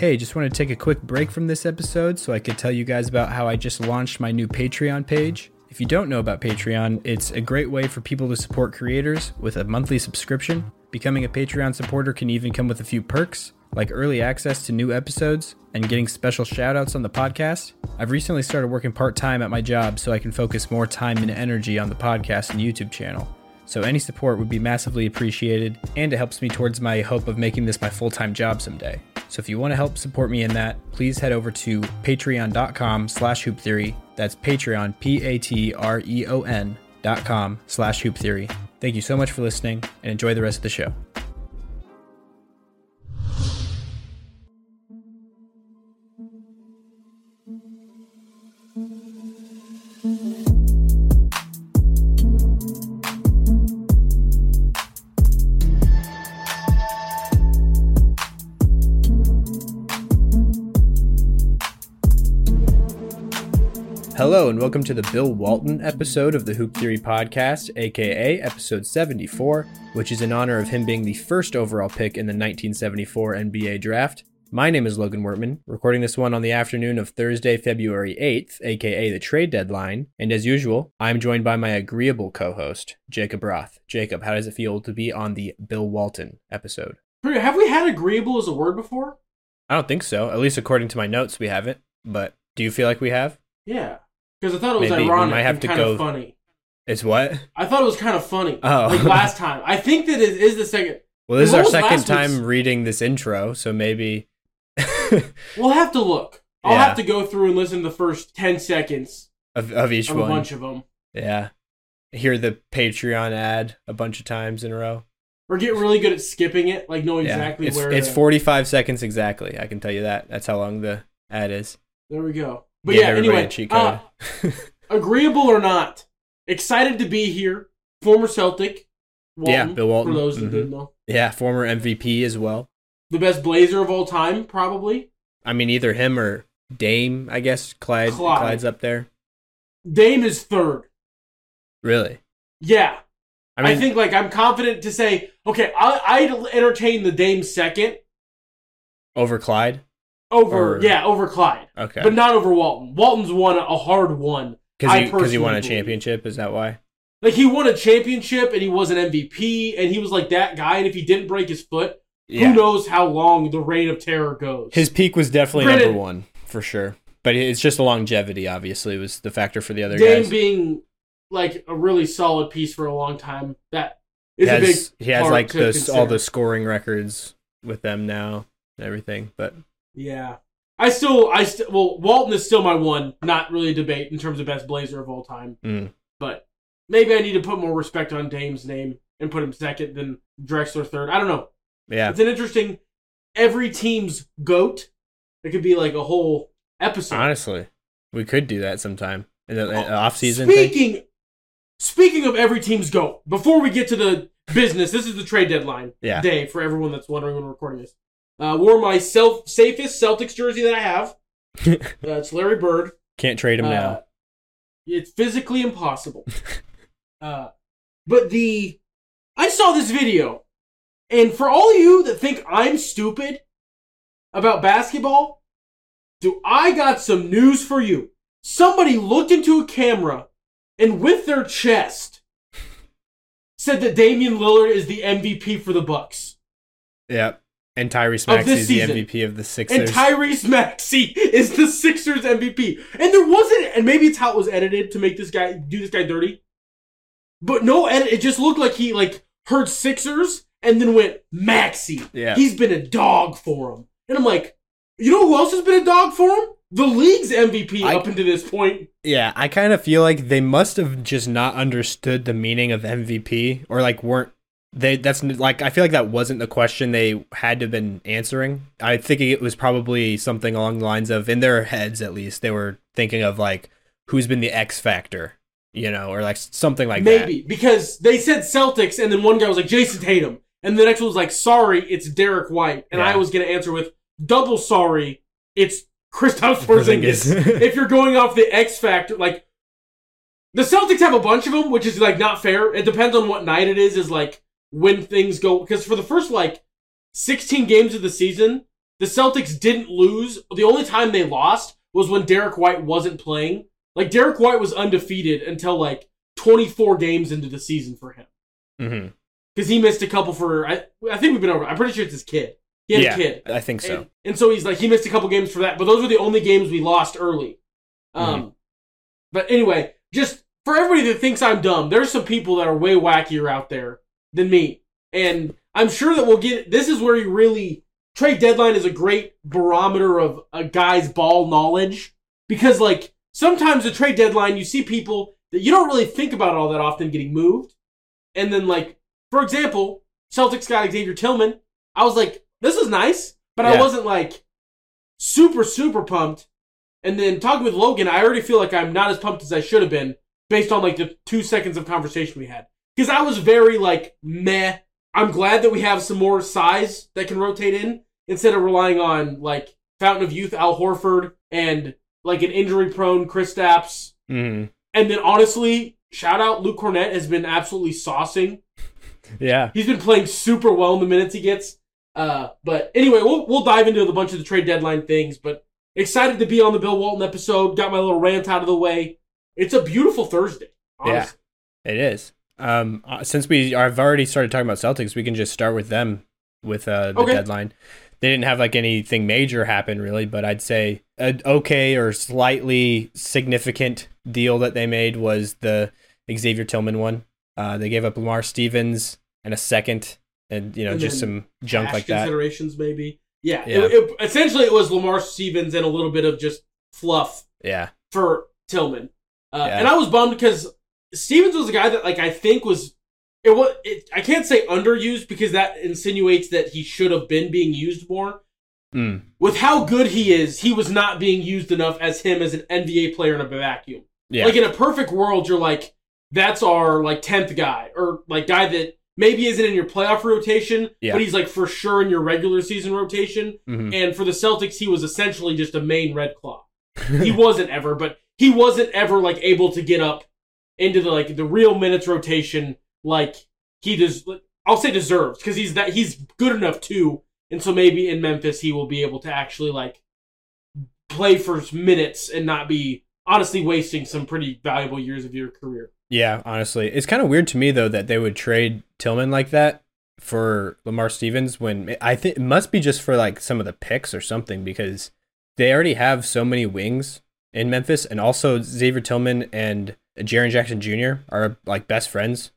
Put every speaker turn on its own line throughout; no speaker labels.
Hey, just want to take a quick break from this episode so I could tell you guys about how I just launched my new Patreon page. If you don't know about Patreon, it's a great way for people to support creators with a monthly subscription. Becoming a Patreon supporter can even come with a few perks, like early access to new episodes and getting special shoutouts on the podcast. I've recently started working part time at my job so I can focus more time and energy on the podcast and YouTube channel. So any support would be massively appreciated, and it helps me towards my hope of making this my full-time job someday. So if you want to help support me in that, please head over to patreon.com slash hoop theory. That's Patreon, P-A-T-R-E-O-N dot com slash hoop theory. Thank you so much for listening and enjoy the rest of the show. Hello, and welcome to the Bill Walton episode of the Hoop Theory Podcast, aka episode 74, which is in honor of him being the first overall pick in the 1974 NBA draft. My name is Logan Wertman, recording this one on the afternoon of Thursday, February 8th, aka the trade deadline. And as usual, I'm joined by my agreeable co host, Jacob Roth. Jacob, how does it feel to be on the Bill Walton episode?
Have we had agreeable as a word before?
I don't think so. At least according to my notes, we haven't. But do you feel like we have?
Yeah. Because I thought it was
Maybe
ironic and kind
go-
of funny.
It's what?
I thought it was kind of funny.
Oh.
Like last time. I think that it is the second.
Well, this is our second time
week's-
reading this intro, so maybe.
We'll have to look. I'll
Yeah.
have to go through and listen to the first 10 seconds
of, of each
of a bunch of them.
Yeah. Hear the Patreon ad a bunch of times in a row.
Or get really good at skipping it, like knowing
yeah.
exactly
it's,
where.
it's 45 seconds exactly. I can tell you that. That's how long the ad is.
There we go. But
Give
yeah, anyway.
cheat
uh, agreeable or not, excited to be here. Former Celtic.
Yeah, Bill Walton.
For those that
Mhm.
didn't know.
yeah, former MVP as well.
The best Blazer of all time, probably.
I mean, either him or Dame, I guess. Clyde,
Clyde.
Clyde's up there.
Dame is third.
Really?
Yeah.
I
I, think like I'm confident to say, okay, I, I'd entertain the Dame second
over Clyde?
Over,
Or-
yeah, over Clyde,
Okay.
but not over Walton. Walton's won a hard one.
Because he, he won a championship? Is that why?
Like he won a championship and he was an MVP and he was like that guy. And if he didn't break his foot,
Yeah.
who knows how long the reign of terror goes?
His peak was definitely
Granted-
number one, for sure. But it's just the longevity, obviously, was the factor for the other
Dame
guys.
being like a really solid piece for a long time. That
he
is
has,
a big.
he has like the, all the scoring records with them now and everything. But
Yeah. I still, I still, well, Walton is still my one, not really a debate in terms of best Blazer of all time.
mm,
But maybe I need to put more respect on Dame's name and put him second than Drexler third. I don't know.
yeah,
It's an interesting, every team's GOAT. It could be like a whole episode.
honestly, we could do that sometime in the, in off season thing.
Speaking, speaking of every team's GOAT, before we get to the business, this is the trade deadline
Yeah.
day for everyone that's wondering when we're recording this. Uh, wore my self safest Celtics jersey that I have. Uh, it's Larry Bird.
Can't trade him
Uh,
now.
It's physically impossible. uh, but the I saw this video, and for all of you that think I'm stupid about basketball, do I got some news for you? Somebody looked into a camera and with their chest said that Damian Lillard is the MVP for the Bucks.
Yeah. And Tyrese
of
is the
season.
MVP of the Sixers. And.
Tyrese Maxey is the Sixers MVP. And there wasn't, and maybe it's how it was edited to make this guy do this guy dirty. But no edit. It just looked like he like heard Sixers and then went Maxey.
Yeah.
He's been a dog for him. And I'm like, you know who else has been a dog for him? The league's MVP
I-
up until this point.
yeah, I kind of feel like they must have just not understood the meaning of MVP or like weren't they that's like I feel like that wasn't the question they had to have been answering. I think it was probably something along the lines of in their heads at least they were thinking of like who's been the X factor, you know, or like something like that.
Maybe because they said Celtics, and then one guy was like Jayson Tatum, and the next one was like, "Sorry, it's Derrick White," and I was gonna answer with double sorry, it's Kristaps. Porzingis. if you're going off the X factor, like the Celtics have a bunch of them, which is like not fair. It depends on what night it is. Is like when things go because for the first like 16 games of the season, the Celtics didn't lose. The only time they lost was when Derrick White wasn't playing. Like Derrick White was undefeated until like 24 games into the season for him
hmm
because he missed a couple for. I, I think we've been over. I'm pretty sure it's his kid. He had
Yeah,
a kid.
I think so.
And, and so he's like, he missed a couple games for that, but those were the only games we lost early. Um,
Mm-hmm.
but anyway, just for everybody that thinks I'm dumb, there's some people that are way wackier out there than me, and I'm sure that we'll get. This is where you really trade deadline is a great barometer of a guy's ball knowledge because, like, sometimes the trade deadline you see people that you don't really think about all that often getting moved, and then like, for example, Celtics got Xavier Tillman. I was like, this is nice, but I wasn't like super, super pumped. And then talking with Logan, I already feel like I'm not as pumped as I should have been based on like the two seconds of conversation we had. Because I was very like, meh. I'm glad that we have some more size that can rotate in instead of relying on like Fountain of Youth Al Horford and like an injury prone Kristaps.
hmm
And then honestly, shout out Luke Kornet has been absolutely saucing
Yeah.
He's been playing super well in the minutes he gets. Uh, but anyway, we'll we'll dive into a bunch of the trade deadline things. But excited to be on the Bill Walton episode. Got my little rant out of the way. It's a beautiful Thursday. Honestly.
It is. Um, uh, since we I've already started talking about Celtics, we can just start with them with uh, the
Okay.
deadline. They didn't have like anything major happen really, but I'd say an okay or slightly significant deal that they made was the Xavier Tillman one. Uh, they gave up Lamar Stevens and a second, and you know
And
just some junk like that.
considerations maybe. Yeah.
Yeah.
It, it- essentially, it was Lamar Stevens and a little bit of just fluff
Yeah,
for Tillman. Uh,
Yeah.
And I was bummed because Stevens was a guy that like I think was it was it, I can't say underused because that insinuates that he should have been being used more.
Mm.
With how good he is, he was not being used enough as him as an NBA player in a vacuum.
yeah,
Like in a perfect world, you're like that's our like tenth guy or like guy that maybe isn't in your playoff rotation,
Yeah.
but he's like for sure in your regular season rotation.
Mhm.
And for the Celtics, he was essentially just a main red claw he wasn't ever, but he wasn't ever like able to get up into the like the real minutes rotation like he does. I'll say deserves because he's that he's good enough too, and so maybe in Memphis he will be able to actually like play for minutes and not be honestly wasting some pretty valuable years of your career.
Yeah, honestly, it's kind of weird to me though that they would trade Tillman like that for Lamar Stevens when I think it must be just for like some of the picks or something because they already have so many wings in Memphis, and also Xavier Tillman and Jaren Jackson Jr. are like best friends.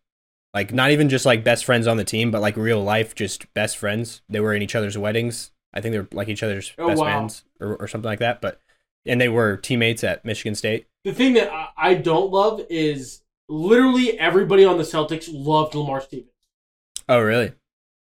Like not even just like best friends on the team, but like real life, just best friends. They were in each other's weddings. I think they're like each other's
Oh,
best
wow.
friends or, or something like that. But and they were teammates at Michigan State.
The thing that I, don't love is literally everybody on the Celtics loved Lamar Stevens.
Oh, really?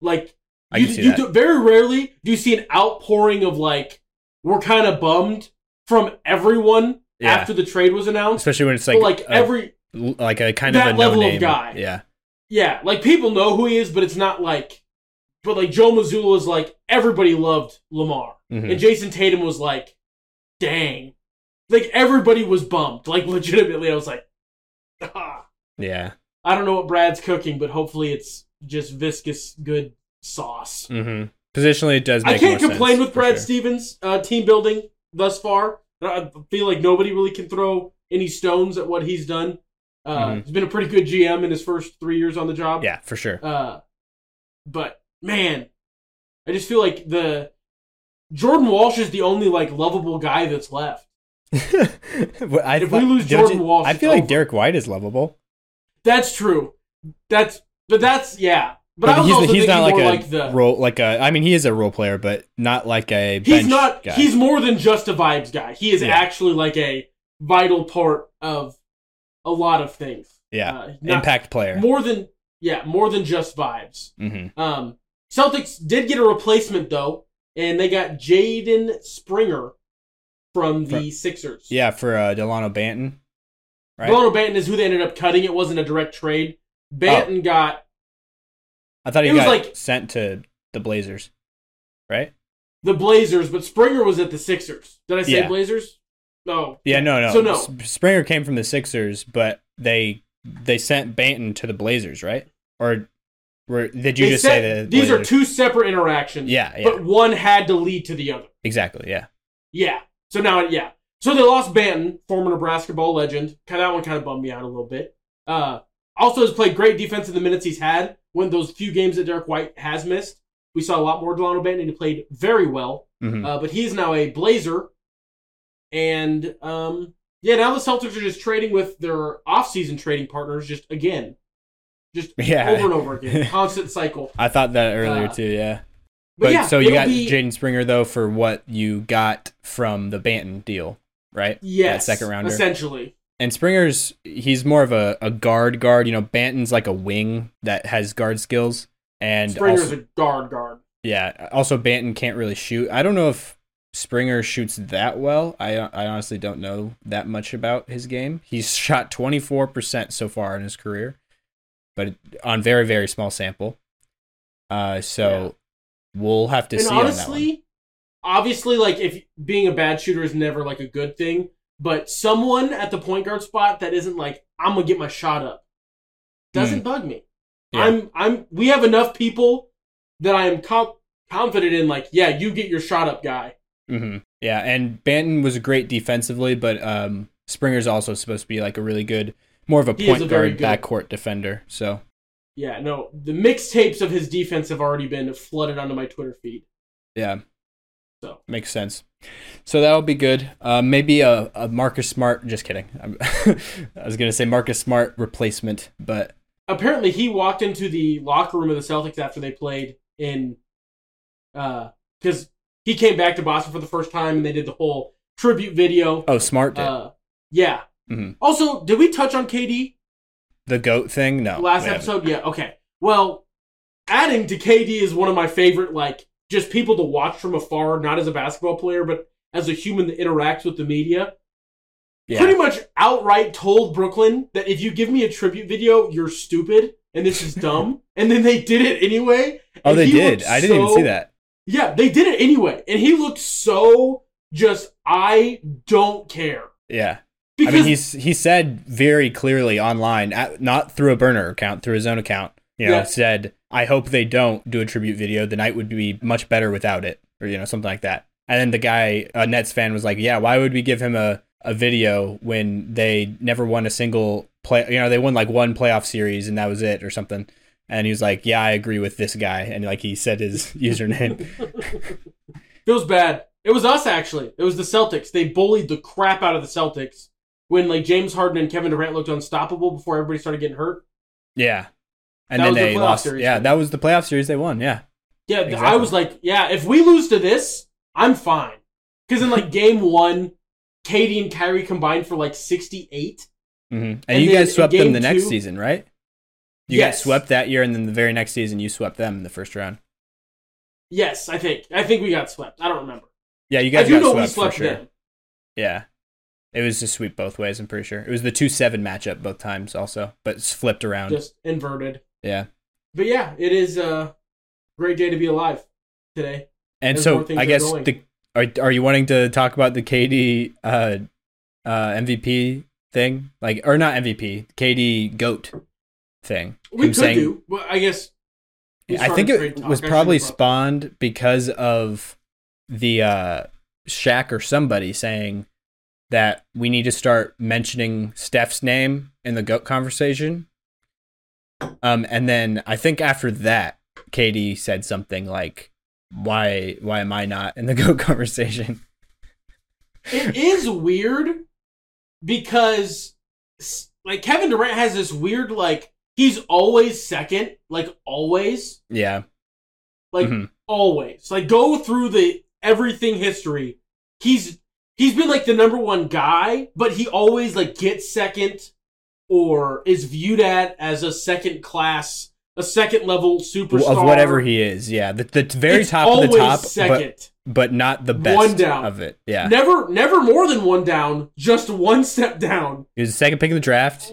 Like
I
you, you do, very rarely do you see an outpouring of like we're kind of bummed from everyone
Yeah.
after the trade was announced.
Especially when it's like
like
a-
every
like a kind of a
level of
no-name
guy.
Yeah,
yeah, like people know who he is, but it's not like. But like Joe Mazzulla is like everybody loved Lamar,
Mhm.
and Jayson Tatum was like, dang, like everybody was bummed. Like legitimately, I was like, ah.
yeah.
I don't know what Brad's cooking, but hopefully it's just viscous good sauce.
hmm Positionally, it does. Make
I can't complain
sense,
with Brad
sure.
Stevens' uh, team building thus far. I feel like nobody really can throw any stones at what he's done. Uh,
Mhm.
He's been a pretty good GM in his first three years on the job.
Yeah, for sure.
Uh, but man, I just feel like the Jordan Walsh is the only like lovable guy that's left.
I
If we lose Jordan
you-
Walsh,
I feel like
over.
Derrick White is lovable.
That's true. That's but that's yeah. But, was
he's he's not like a
like the
role like a. I mean, he is a role player, but not like a.
he's not
Guy.
he's more than just a vibes guy he is
Yeah.
actually like a vital part of a lot of things
yeah
uh,
impact player.
more than yeah more than just vibes
hmm
um celtics did get a replacement though and they got jaden springer from the sixers
Yeah, for uh, Dalano Banton. Right.
Dalano Banton is who they ended up cutting it wasn't a direct trade Banton
Oh.
got
I thought he got
like-
sent to the Blazers. Right.
the blazers but springer was at the sixers did i say
Yeah.
blazers no
Yeah. No. No.
So no.
Springer came from the Sixers, but they they sent Banton to the Blazers, right? Or Where, did you
They
just
said
say that
these are two separate interactions.
Yeah, yeah,
But one had to lead to the other.
exactly. Yeah,
Yeah. So now, yeah. So they lost Banton, former Nebraska ball legend. Kind of that one kind of bummed me out a little bit. Uh, also has played great defense in the minutes he's had. When those few games that Derrick White has missed, we saw a lot more Dalano Banton, and he played very well.
Mhm.
Uh, but he's now a Blazer, and um, yeah, now the Celtics are just trading with their offseason trading partners, just again, just
Yeah.
over and over again, constant cycle.
I thought that earlier
Uh,
too. Yeah,
But,
but
yeah,
so you got
be-
Jaden Springer though for what you got from the Banton deal, right?
yes,
that second rounder.
essentially.
And Springer's he's more of a, a guard guard. You know, Banton's like a wing that has guard skills. And
Springer's
also,
a guard guard.
yeah, also Banton can't really shoot. I don't know if Springer shoots that well. I I honestly don't know that much about his game. He's shot 24% so far in his career, but on very very small sample. Uh so we'll have to
and
see on
honestly, obviously, like if being a bad shooter is never like a good thing, but someone at the point guard spot that isn't like I'm gonna get my shot up doesn't bug me.
Yeah.
I'm I'm we have enough people that I am com- confident in. Like, yeah, you get your shot up guy.
hmm Yeah, and Banton was great defensively, but um, Springer's also supposed to be like a really good, more of a
He
point
a
guard,
good-
backcourt defender. So
Yeah, no, the mixtapes of his defense have already been flooded onto my Twitter feed.
yeah,
So
makes sense. So that'll be good. Uh, maybe a, a Marcus Smart. Just kidding. I'm, I was gonna say Marcus Smart replacement, but
apparently he walked into the locker room of the Celtics after they played in uh because he came back to Boston for the first time and they did the whole tribute video.
oh, Smart did
Uh yeah.
Mhm.
Also, did we touch on KD
the goat thing. No,
last episode? Yeah, okay. Well, adding to KD is one of my favorite like just people to watch from afar, not as a basketball player, but as a human that interacts with the media.
Yeah,
Pretty much outright told Brooklyn that if you give me a tribute video, you're stupid and this is dumb. and then they did it anyway.
oh, they did. I didn't even see that.
Yeah, they did it anyway. And he looked so just, I don't care.
Yeah,
Because
I mean, he's he said very clearly online, not through a burner account, through his own account. You know,
Yeah.
said, "I hope they don't do a tribute video. The night would be much better without it," or you know, something like that. And then the guy, a Nets fan, was like, "Yeah, why would we give him a a video when they never won a single play? You know, they won like one playoff series and that was it, or something." And he was like, "Yeah, I agree with this guy," and like he said his username.
feels bad. It was us, actually. It was the Celtics. They bullied the crap out of the Celtics when, like, James Harden and Kevin Durant looked unstoppable before everybody started getting hurt.
yeah, and
That
then
was the
they
playoff
lost.
series.
Yeah, that was the playoff series they won. Yeah.
Yeah, th- I was like, yeah, if we lose to this, I'm fine. Because in, like, game one, KD and Kyrie combined for, like, 68.
hmm And,
And
you guys swept them the next
two-
season, right? You
Yes.
got swept that year, and then the very next season you swept them in the first round.
Yes, I think. I think we got swept. I don't remember.
Yeah, you guys
I
do
know
swept
we swept
sure.
them.
Yeah, it was a sweep both ways. I'm pretty sure it was the two seven matchup both times also, but it's flipped around.
Just inverted.
Yeah,
But yeah, it is a great day to be alive today.
and so I guess
going.
the are are you wanting to talk about the KD uh, uh, MVP thing, like or not MVP, KD goat thing?
We
Him
could
saying-
do. Well, I guess.
I think it
talk.
was probably spawned because of the uh Shaq or somebody saying that we need to start mentioning Steph's name in the GOAT conversation. Um and then I think after that KD said something like why why am I not in the GOAT conversation?
It is weird because, like, Kevin Durant has this weird, like, he's always second, like, always.
Yeah.
Like,
Mhm.
always. Like, go through the everything history. He's. He's been like the number one guy, but he always like gets second or is viewed at as a second class, a second level superstar
Of whatever he is. Yeah. The, the very
It's
top of the top but,
second.
but not the best
One down.
of it. Yeah.
Never, never more than one down. Just one step down.
He was the second pick of the draft.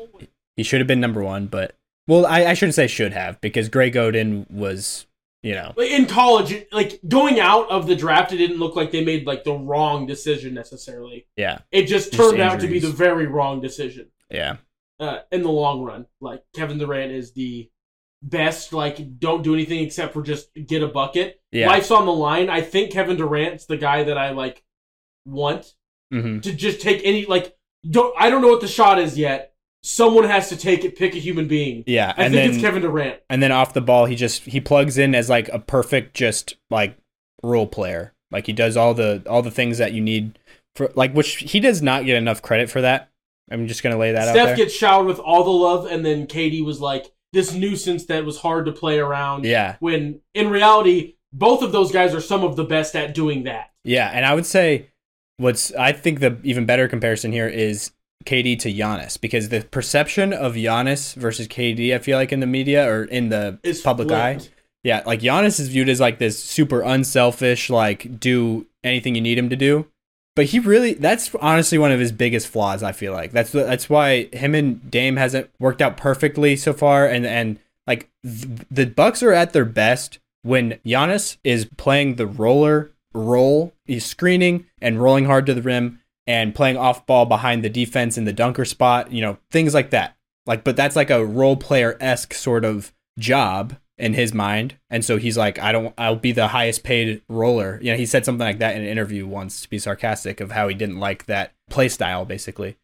He should have been number one, but well, I, I shouldn't say should have because Greg Oden was, you know,
In college, like going out of the draft, it didn't look like they made like the wrong decision necessarily.
yeah,
It just
Just
turned out to be the very wrong decision
yeah,
uh, in the long run. Like Kevin Durant is the best, like don't do anything except for just get a bucket.
Yeah.
Life's on the line. I think Kevin Durant's the guy that I like want
hmm
to just take any like don't I don't know what the shot is yet. Someone has to take it, pick a human being.
Yeah,
I think
then
it's Kevin Durant.
and then off the ball, he just he plugs in as like a perfect just like role player. Like he does all the all the things that you need for like which he does not get enough credit for that. I'm just gonna lay that out
Steph gets showered with all the love, and then KD was like this nuisance that was hard to play around.
yeah,
When in reality, both of those guys are some of the best at doing that.
yeah, and I would say what's I think the even better comparison here is KD to Giannis because the perception of Giannis versus KD, I feel like in the media or in the
Is
public eye. Yeah, like Giannis is viewed as like this super unselfish, like do anything you need him to do. But he really that's honestly one of his biggest flaws, I feel like. That's that's why him and Dame hasn't worked out perfectly so far and and like th- the Bucks are at their best when Giannis is playing the roller roll, he's screening and rolling hard to the rim and playing off ball behind the defense in the dunker spot, you know, things like that. Like but that's like a role player-esque sort of job in his mind. And so he's like, I don't, I'll be the highest paid roller. You know, he said something like that in an interview once to be sarcastic of how he didn't like that play style, basically.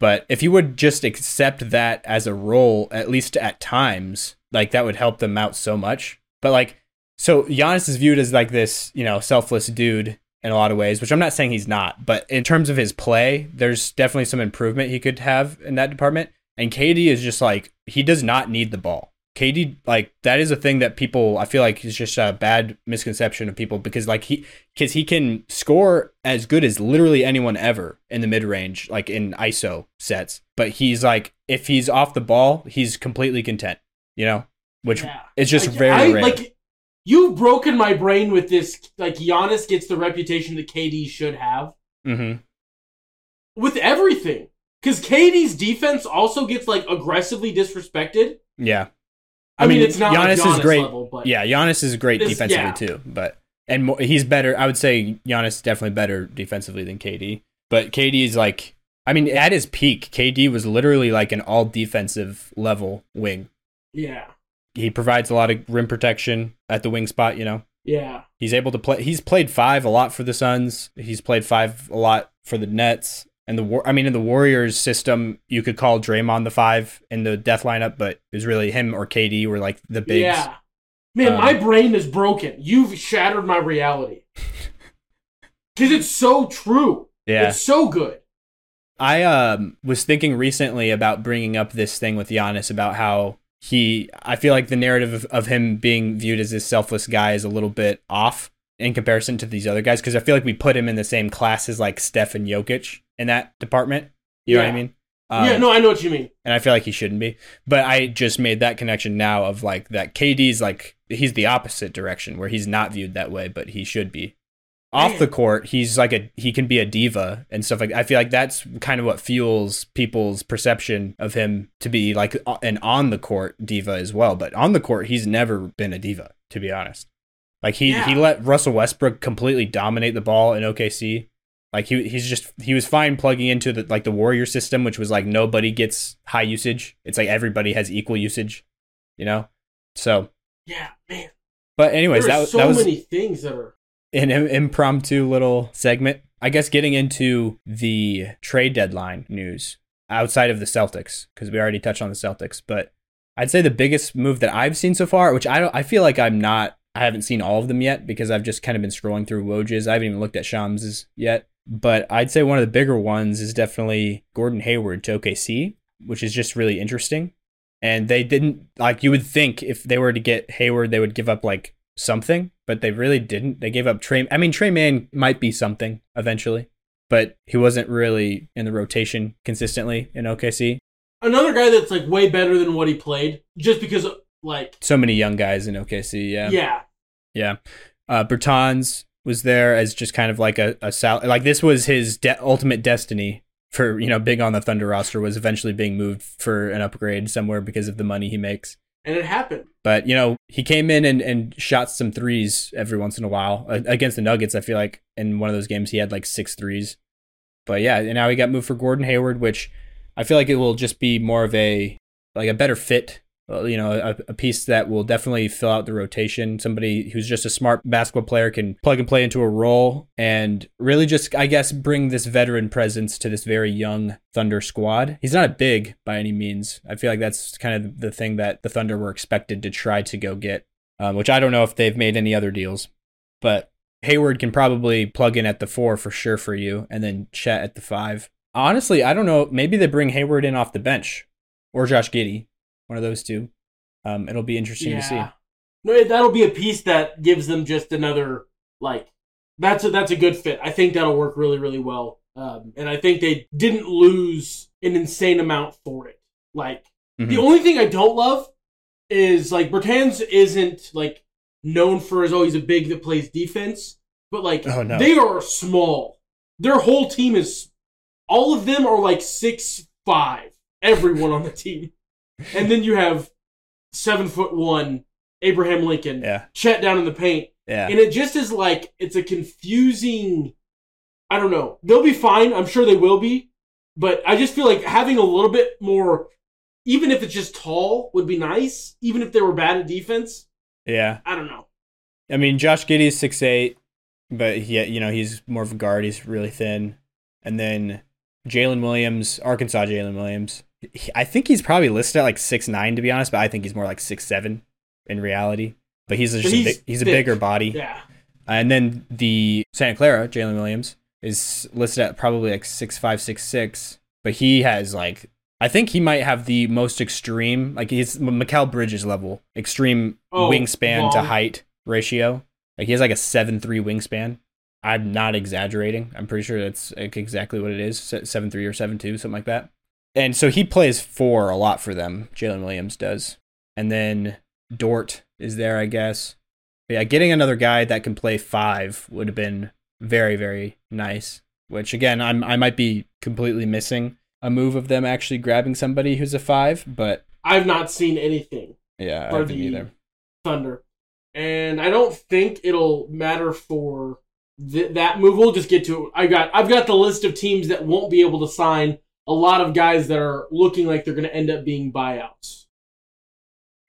But if you would just accept that as a role, at least at times, like that would help them out so much. But like, so Giannis is viewed as like this, you know, selfless dude in a lot of ways, which I'm not saying he's not. But in terms of his play, there's definitely some improvement he could have in that department. And KD is just like, he does not need the ball. KD like that is a thing that people I feel like is just a bad misconception of people because like he because he can score as good as literally anyone ever in the mid range like in ISO sets but he's like if he's off the ball he's completely content you know which
Yeah.
is just
Like,
very
I,
rare
Like you've broken my brain with this. Like Giannis gets the reputation that KD should have
hmm
with everything. Because KD's defense also gets like aggressively disrespected.
yeah
I, mean, it's not
Giannis
like Giannis
is great.
level, but
yeah Giannis is great
It's-
defensively
yeah.
too but and he's better I would say Giannis is definitely better defensively than KD but KD is like I mean at his peak KD was literally like an all defensive level wing.
Yeah,
he provides a lot of rim protection at the wing spot you know?
Yeah,
he's able to play he's played 5 a lot for the Suns. He's played 5 a lot for the Nets and the war I mean in the Warriors system you could call Draymond the 5 in the death lineup but it was really him or KD were like the bigs
yeah. Man,
Um,
my brain is broken. You've shattered my reality. Because it's so true.
yeah
It's so good.
I um was thinking recently about bringing up this thing with Giannis about how he I feel like the narrative of, of him being viewed as this selfless guy is a little bit off in comparison to these other guys because I feel like we put him in the same class as like Steph and Jokic in that department. You know what I mean? Um,
yeah, no, I know what you mean.
and I feel like he shouldn't be. But I just made that connection now of like that KD's like he's the opposite direction where he's not viewed that way, but he should be. Off
Man.
the court, he's like a he can be a diva and stuff like I feel like that's kind of what fuels people's perception of him to be like an on the court diva as well. But on the court, he's never been a diva, to be honest. Like he
Yeah.
he let Russell Westbrook completely dominate the ball in OKC. Like he he's just he was fine plugging into the like the Warrior system, which was like nobody gets high usage. It's like everybody has equal usage, you know. So,
Yeah, man.
but anyways, that was
so
that was
many things that are.
an im- impromptu little segment. I guess getting into the trade deadline news outside of the Celtics because we already touched on the Celtics, but I'd say the biggest move that I've seen so far, which I don't, I feel like I'm not, I haven't seen all of them yet because I've just kind of been scrolling through Woj's. I haven't even looked at Shams' yet, but I'd say one of the bigger ones is definitely Gordon Hayward to OKC, which is just really interesting. And they didn't like you would think if they were to get Hayward, they would give up like something, but they really didn't. They gave up Trey. I mean, Tre Mann might be something eventually, but he wasn't really in the rotation consistently in OKC.
Another guy that's like way better than what he played, just because like
So many young guys in OKC. Yeah.
yeah,
Yeah. Uh, Bertans was there as just kind of like a, a sal- like this was his de- ultimate destiny for, you know, big on the Thunder roster was eventually being moved for an upgrade somewhere because of the money he makes.
and it happened.
But, you know, he came in and, and shot some threes every once in a while. Against the Nuggets, I feel like in one of those games he had like six threes. But yeah, and now he got moved for Gordon Hayward, which I feel like it will just be more of a like a better fit you know, a, a piece that will definitely fill out the rotation. Somebody who's just a smart basketball player can plug and play into a role and really just, I guess, bring this veteran presence to this very young Thunder squad. He's not big by any means. I feel like that's kind of the thing that the Thunder were expected to try to go get, um, which I don't know if they've made any other deals, but Hayward can probably plug in at the four for sure for you, and then Chet at the five. Honestly, I don't know. Maybe they bring Hayward in off the bench or Josh Giddey, one of those two. Um, it'll be interesting to see.
No, that'll be a piece that gives them just another like. That's a that's a good fit. I think that'll work really really well. Um, and I think they didn't lose an insane amount for it. Like
Mhm.
the only thing I don't love is like Bertans isn't like known for as always a big that plays defense, but like
Oh, no.
they are small. Their whole team is all of them are like six five. Everyone on the team, and then you have seven foot one Abraham Lincoln,
Yeah,
Chet down in the paint,
yeah,
and it just is like it's a confusing. I don't know. They'll be fine. I'm sure they will be, but I just feel like having a little bit more, even if it's just tall, would be nice. Even if they were bad at defense,
yeah.
I don't know.
I mean, Josh Giddey's six eight, but he, you know, he's more of a guard. He's really thin. And then Jalen Williams, Arkansas Jalen Williams. He- I think he's probably listed at like six nine to be honest, but I think he's more like six seven in reality. But he's just
But
a
he's
big, he's a bigger body.
Yeah,
And then the Santa Clara, Jalen Williams, is listed at probably like six five, six six. But he has like I think he might have the most extreme, like he's Mikal Bridges level, extreme
Oh,
wingspan to height ratio. Like he has like a seven three wingspan. I'm not exaggerating. I'm pretty sure that's like exactly what it is, seven three or seven two, something like that. And so he plays four a lot for them. Jalen Williams does, and then Dort is there, I guess. Yeah, getting another guy that can play five would have been very, very nice. Which again, I'm I might be completely missing a move of them actually grabbing somebody who's a five, but
I've not seen anything
yeah, I
for
haven't
the
either.
Thunder, and I don't think it'll matter for th- that move. We'll just get to it. I got I've got the list of teams that won't be able to sign a lot of guys that are looking like they're going to end up being buyouts.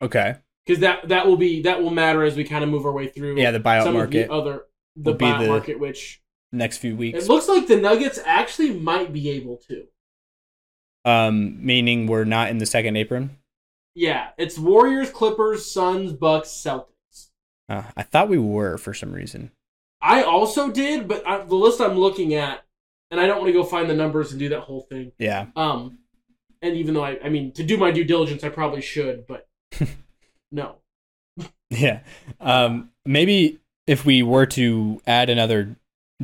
Okay,
because that that will be that will matter as we kind of move our way through.
yeah, the buyout market
the other the buyout
the-
market, which
next few weeks.
it looks like the Nuggets actually might be able to.
Um, meaning we're not in the second apron.
Yeah, it's Warriors, Clippers, Suns, Bucks, Celtics.
Uh, I thought we were for some reason.
I also did, but I, the list I'm looking at, and I don't want to go find the numbers and do that whole thing.
Yeah,
Um, and even though I, I mean, to do my due diligence, I probably should, but no.
yeah. Um, maybe if we were to add another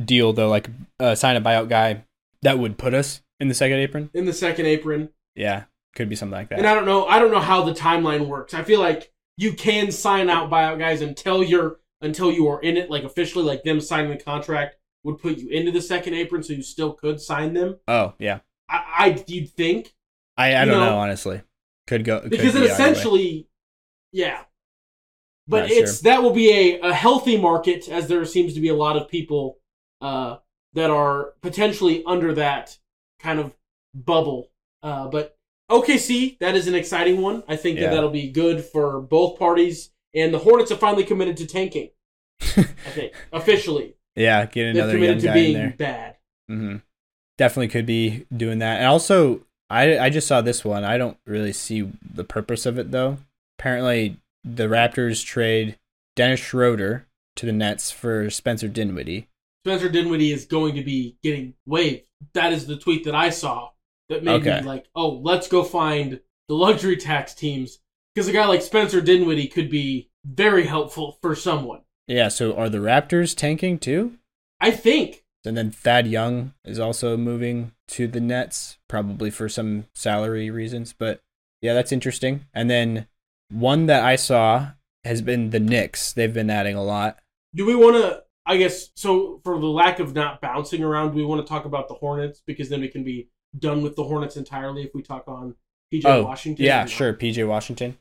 deal though, like uh, sign a buyout guy, that would put us in the second apron.
In the second apron,
Yeah, could be something like that.
and I don't know, I don't know how the timeline works. I feel like you can sign out buyout guys until you're until you are in it, like officially, like them signing the contract would put you into the second apron, so you still could sign them.
oh yeah,
I, I you'd think
I, I
You
don't know,
know,
honestly. Could go could
because
be
it essentially, yeah. But
Not
it's that will be a, a healthy market, as there seems to be a lot of people uh, that are potentially under that kind of bubble. Uh, but OKC, that is an exciting one. I think
Yeah.
that that'll be good for both parties. And the Hornets have finally committed to tanking. I think officially
yeah, get
they've
another young
committed to
guy in there.
bad.
Mm-hmm. Definitely could be doing that. And also, I I just saw this one. I don't really see the purpose of it though. Apparently, the Raptors trade Dennis Schroeder to the Nets for Spencer Dinwiddie.
Spencer Dinwiddie is going to be getting waived. That is the tweet that I saw that made
Okay.
me like, oh, let's go find the luxury tax teams because a guy like Spencer Dinwiddie could be very helpful for someone.
Yeah. So are the Raptors tanking too?
I think.
And then Thad Young is also moving to the Nets, probably for some salary reasons. But yeah, that's interesting. And then one that I saw has been the Knicks. They've been adding a lot.
Do we want to? I guess so. For the lack of not bouncing around, do we want to talk about the Hornets because then we can be done with the Hornets entirely if we talk on PJ
oh,
Washington.
yeah, sure. PJ Washington.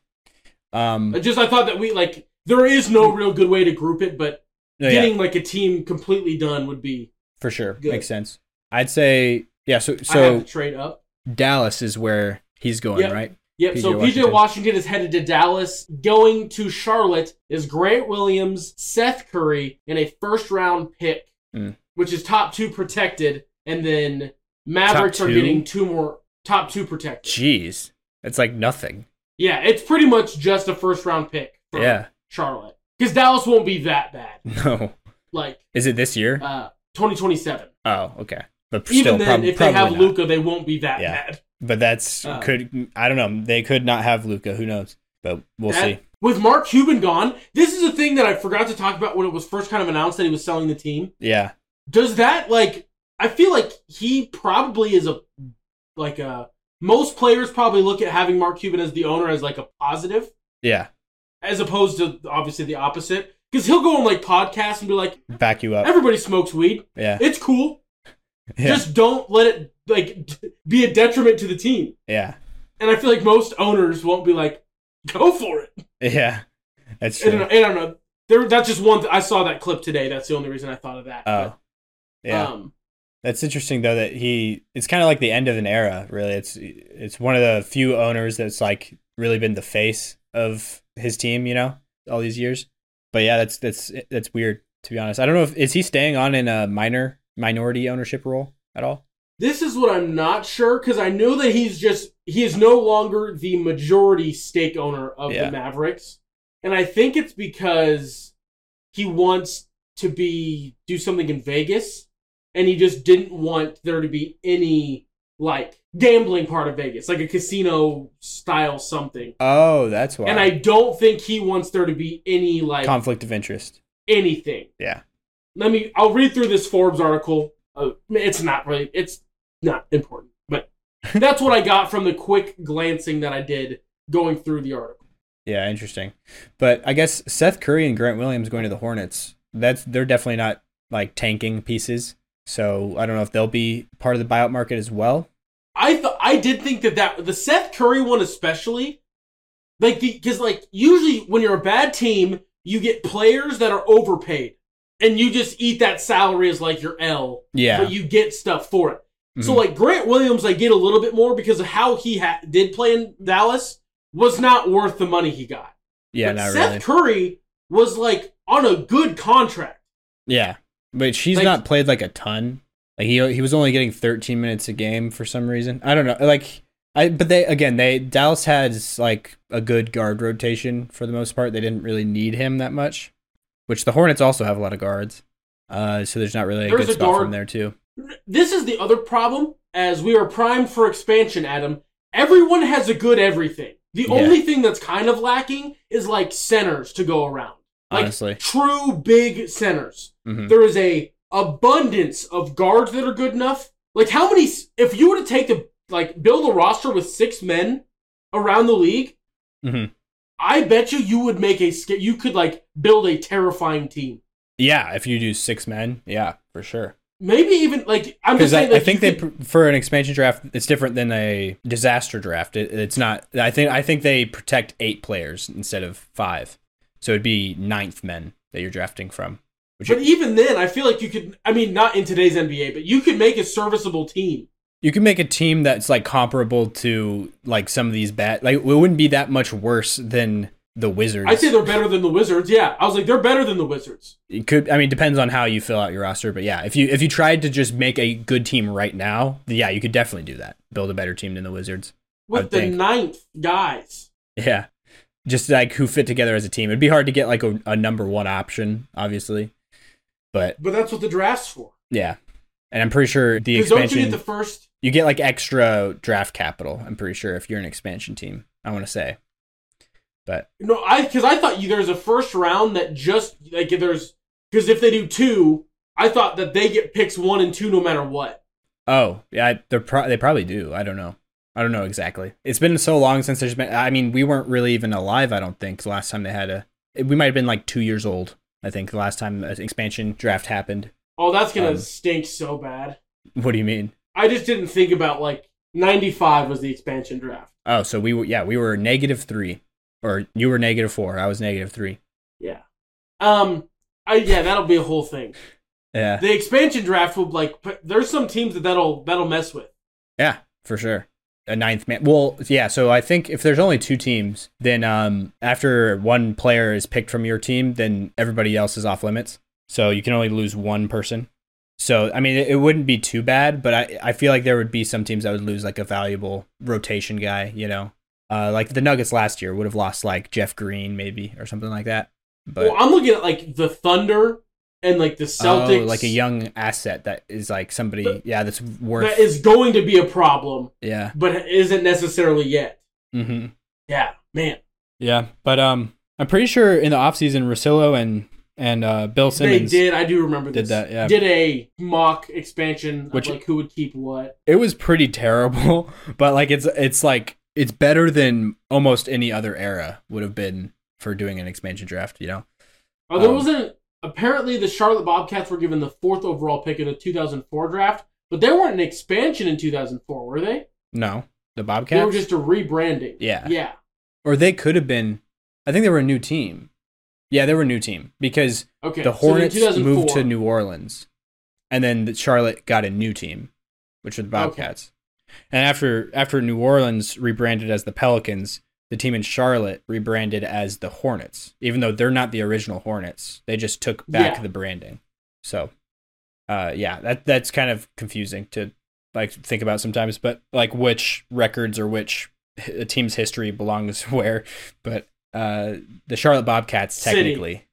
Um,
Just I thought that we like there is no real good way to group it, but
no, yeah,
getting like a team completely done would be.
for sure.
good.
Makes sense. I'd say, yeah. So,
I have
so
to trade up.
Dallas is where he's going,
Yep.
right?
Yep.
PJ
so PJ
Washington.
Washington is headed to Dallas. Going to Charlotte is Grant Williams, Seth Curry, and a first round pick,
Mm.
which is top two protected, and then Mavericks are getting two more top two protected.
Jeez, it's like nothing.
Yeah, it's pretty much just a first round pick
Yeah.
Charlotte because Dallas won't be that bad.
No.
Like
Is it this year?
uh, 2027.
oh, okay. But
Even
still,
then,
prob-
if they have. Luka, they won't be that
Yeah.
bad.
But that's
Uh,
could I don't know. They could not have Luka. Who knows? But we'll
That-
see.
With Mark Cuban gone, this is a thing that I forgot to talk about when it was first kind of announced that he was selling the team.
Yeah.
Does that like? I feel like he probably is a like a most players probably look at having Mark Cuban as the owner as like a positive,
Yeah.
As opposed to obviously the opposite. Because he'll go on like podcasts and be like,
Back you up.
"Everybody smokes weed.
Yeah.
It's cool.
Yeah.
Just don't let it like be a detriment to the team."
yeah.
And I feel like most owners won't be like, "Go for it."
Yeah. That's
I don't
true.
I don't know. There, that's just one. Th- I saw that clip today. That's the only reason I thought of that.
Oh.
But,
Yeah.
Um,
That's interesting though that he it's kind of like the end of an era, really. It's it's one of the few owners that's like really been the face of his team, you know, all these years. But yeah, that's that's that's weird to be honest. I don't know if is he staying on in a minor minority ownership role at all?
this is what I'm not sure because I know that he's just he is no longer the majority stake owner of
Yeah.
the Mavericks, and I think it's because he wants to be do something in Vegas, and he just didn't want there to be any like gambling part of Vegas, like a casino style something.
Oh, that's why.
And I don't think he wants there to be any like
conflict of interest.
anything.
Yeah.
Let me. I'll read through this Forbes article. Uh, it's not really. It's not important, but that's what I got from the quick glancing that I did going through the article.
Yeah, interesting. But I guess Seth Curry and Grant Williams going to the Hornets. That's they're definitely not like tanking pieces. So I don't know if they'll be part of the buyout market as well.
I thought I did think that that the Seth Curry one especially, like because like usually when you're a bad team, you get players that are overpaid, and you just eat that salary as like your L.
Yeah.
but you get stuff for it. So
Mhm.
like Grant Williams, I get a little bit more because of how he ha- did play in Dallas was not worth the money he got.
yeah,
But Seth
really.
Curry was like on a good contract.
Yeah, but she's
Like-
not played like a ton. Like he he was only getting 13 minutes a game for some reason. I don't know. Like I but they again they Dallas has like a good guard rotation for the most part. They didn't really need him that much, which the Hornets also have a lot of guards. Uh, so there's not really a
There's
good
a
spot
guard-
from there too.
This is the other problem. As we are primed for expansion, Adam, everyone has a good everything. The
Yeah.
only thing that's kind of lacking is like centers to go around. Like
Honestly.
true big centers.
Mhm.
There is a abundance of guards that are good enough. Like how many? If you were to take the like build a roster with six men around the league,
Mhm.
I bet you you would make a you could like build a terrifying team.
Yeah, if you do six men, yeah, for sure.
Maybe even like I'm just
I,
saying.
I
like,
think they
could-
for an expansion draft, it's different than a disaster draft. It, it's not. I think I think they protect eight players instead of five, so it'd be ninth men that you're drafting from.
But
you,
even then, I feel like you could. I mean, not in today's NBA, but you could make a serviceable team.
you can make a team that's like comparable to like some of these bad. Like it wouldn't be that much worse than the Wizards.
I'd say they're better than the Wizards. Yeah, I was like, they're better than the Wizards.
it could. I mean, depends on how you fill out your roster, but yeah, if you if you tried to just make a good team right now, yeah, you could definitely do that. Build a better team than the Wizards.
With the
think.
ninth guys.
Yeah. Just like who fit together as a team. It'd be hard to get like a, a number one option, obviously. But
But that's what the draft's for.
yeah. And I'm pretty sure the
Because don't you
expansion
get the first?
you get like extra draft capital, I'm pretty sure, if you're an expansion team. I want to say. But
No, I because I thought you there's a first round that just like there's because if they do two, I thought that they get picks one and two no matter what.
oh, yeah, they're pro- they probably do. I don't know. I don't know exactly. It's been so long since there's been I mean, we weren't really even alive, I don't think, the last time they had a we might have been like 2 years old, I think, the last time an expansion draft happened.
Oh, that's gonna
Um,
stink so bad.
What do you mean?
I just didn't think about like '95 was the expansion draft.
Oh, so we were yeah, we were negative three, or you were negative four. I was negative three.
Yeah. Um. I yeah, that'll be a whole thing.
Yeah,
The expansion draft will like. There's some teams that that'll that'll mess with.
yeah, for sure. A ninth man. Well, yeah. So I think if there's only two teams, then um, after one player is picked from your team, then everybody else is off limits. So you can only lose one person. So I mean, it, it wouldn't be too bad, but I I feel like there would be some teams that would lose like a valuable rotation guy. You know, uh, like the Nuggets last year would have lost like Jeff Green maybe or something like that. But
well, I'm looking at like the Thunder and like the Celtics,
oh, like a young asset that is like somebody,
But-
yeah, that's worth.
that is going to be a problem,
yeah.
but isn't necessarily yet.
Mm-hmm.
Yeah, man.
Yeah, but um, I'm pretty sure in the offseason, Russillo and and uh, Bill Simmons,
They did. I do remember
did
this.
that, yeah.
Did a mock expansion
Which-
of like who would keep what.
it was pretty terrible, but like it's it's like it's better than almost any other era would have been for doing an expansion draft. You know?
Oh, there
Um,
wasn't. Apparently, the Charlotte Bobcats were given the fourth overall pick in the 2004 draft, but they weren't an expansion in 2004, were they?
No, the Bobcats.
They were just a rebranding.
Yeah.
Yeah.
or they could have been. I think they were a new team. Yeah, they were a new team because
Okay.
the Hornets
2004
moved to New Orleans, and then the Charlotte got a new team, which were the Bobcats. And after after New Orleans rebranded as the Pelicans, the team in Charlotte rebranded as the Hornets, even though they're not the original Hornets. They just took back
Yeah.
the branding. So, uh, yeah, that that's kind of confusing to like think about sometimes. But like which records or which a team's history belongs where. But uh, the Charlotte Bobcats technically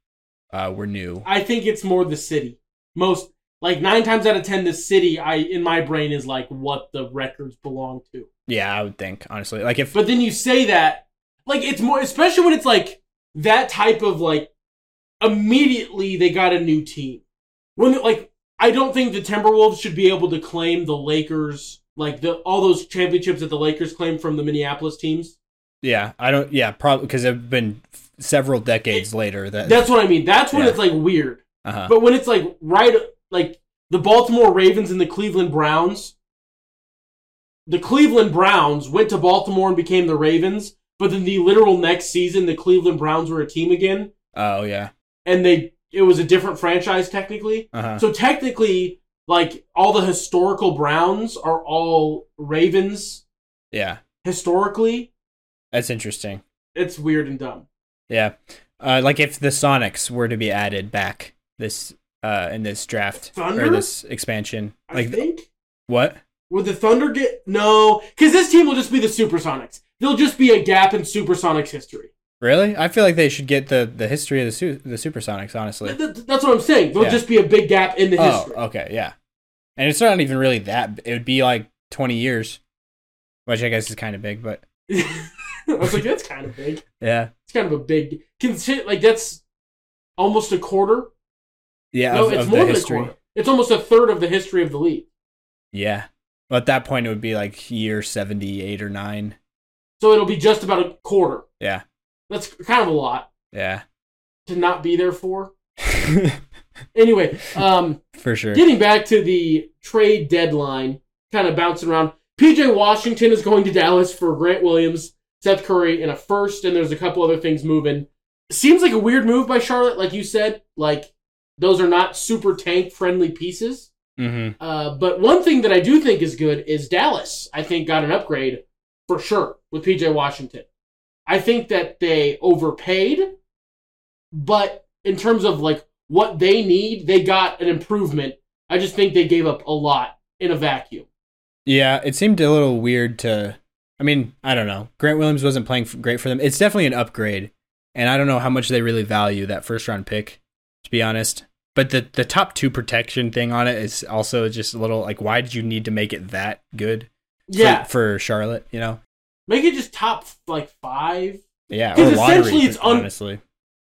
uh, were new.
I think it's more the city. Most like nine times out of ten, the city I in my brain is like what the records belong to.
Yeah, I would think honestly. Like if
But then you say that, like it's more, especially when it's like that type of like immediately they got a new team. When like I don't think the Timberwolves should be able to claim the Lakers like the all those championships that the Lakers claim from the Minneapolis teams.
yeah, I don't. Yeah, probably because it's been several decades later that.
That's what I mean. That's when
Yeah.
it's like weird.
uh-huh.
But when it's like right, like the Baltimore Ravens and the Cleveland Browns, the Cleveland Browns went to Baltimore and became the Ravens. But then the literal next season, the Cleveland Browns were a team again,
Oh yeah.
and they it was a different franchise technically.
Uh huh.
So technically, like all the historical Browns are all Ravens
Yeah,
historically.
that's interesting.
It's weird and dumb.
Yeah, uh, like if the Sonics were to be added back this uh in this draft
Thunder?
or this expansion,
I
like
think
what?
Would the Thunder get no? Because this team will just be the Supersonics. There'll just be a gap in Supersonics history.
Really? I feel like they should get the the history of the su- the Supersonics. Honestly.
Th- th- that's what I'm saying. There'll
Yeah.
just be a big gap in the
Oh,
history.
okay, yeah. And it's not even really that. It would be like twenty years, which I guess is kind of big, but
I was like, that's kind of big.
yeah,
It's kind of a big. Consider like that's almost a quarter.
yeah.
no,
of,
it's
of
more
the
than
history.
a quarter. It's almost a third of the history of the league.
Yeah. Well, at that point, it would be like year seventy-eight or nine.
So it'll be just about a quarter.
Yeah.
That's kind of a lot
Yeah.
to not be there for. Anyway, um,
For sure.
Getting back to the trade deadline, kind of bouncing around. PJ Washington is going to Dallas for Grant Williams, Seth Curry, and a first, and there's a couple other things moving. Seems like a weird move by Charlotte, like you said. Like those are not super tank friendly pieces.
Mm-hmm.
Uh, but one thing that I do think is good is Dallas. I think got an upgrade for sure with PJ Washington. I think that they overpaid, but in terms of like what they need, they got an improvement. I just think they gave up a lot in a vacuum.
Yeah, it seemed a little weird to. I mean, I don't know. Grant Williams wasn't playing great for them. It's definitely an upgrade, and I don't know how much they really value that first round pick, to be honest. But the the top two protection thing on it is also just a little like, why did you need to make it that good? for-
Yeah,
for, Charlotte, you know.
make it just top like five.
Yeah, or
essentially it's un-
honestly,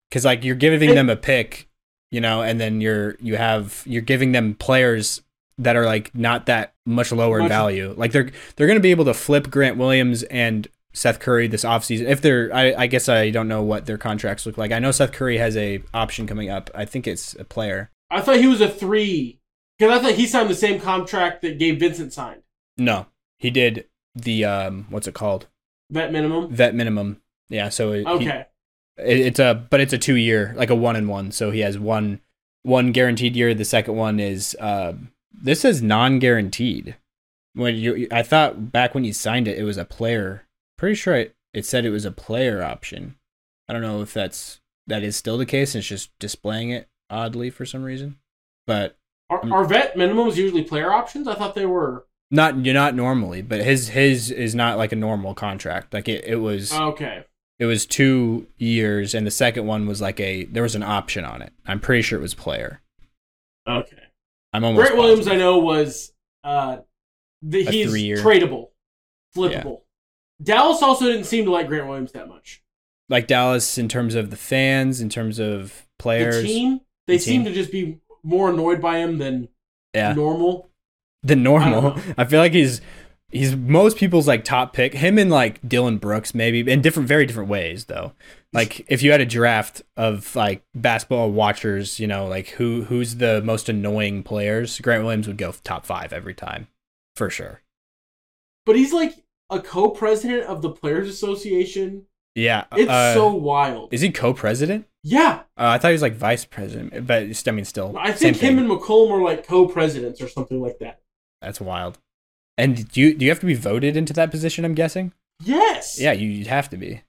because like you're giving them a pick, you know, and then you're you have you're giving them players that are like not that much lower in value. Like they're they're going to be able to flip Grant Williams and Seth Curry this offseason. If they're, I, I guess I don't know what their contracts look like. I know Seth Curry has a option coming up. I think it's a player.
I thought he was a three because I thought he signed the same contract that Gabe Vincent signed,
No, he did the um, what's it called?
vet minimum.
Vet minimum. Yeah, so it, he-
Okay,
It, it's a but it's a two year like a one and one. So he has one one guaranteed year. The second one is uh, this is non guaranteed. when you I thought back when you signed it, it was a player. Pretty sure it, it said it was a player option. I don't know if that's that is still the case. It's just displaying it oddly for some reason. But
Are, are vet minimums usually player options? I thought they were.
not you're not normally, but his his is not like a normal contract. Like it, it was
Okay.
it was two years, and the second one was like a there was an option on it. I'm pretty sure it was player.
Okay.
I'm almost
Grant Williams. I know, was uh, the, he's tradable, flippable. Dallas also didn't seem to like Grant Williams that much.
like Dallas in terms of the fans, in terms of players.
The team, they
The
seem
team.
to just be more annoyed by him than
yeah,
normal.
the normal.
I
I, feel like he's he's most people's like top pick. Him and like Dillon Brooks maybe in different, very different ways though. Like if you had a draft of like basketball watchers, you know, like who who's the most annoying players, Grant Williams would go top five every time, for sure.
But he's like a co-president of the Players Association.
Yeah,
It's
uh,
so wild.
Is he co-president?
Yeah,
Uh, I thought he was like vice president, but it's- I mean, still,
I think him
thing.
and McCollum are like co-presidents or something like that.
That's wild. And do you do you have to be voted into that position? I'm guessing.
Yes.
Yeah, you, you'd have to be.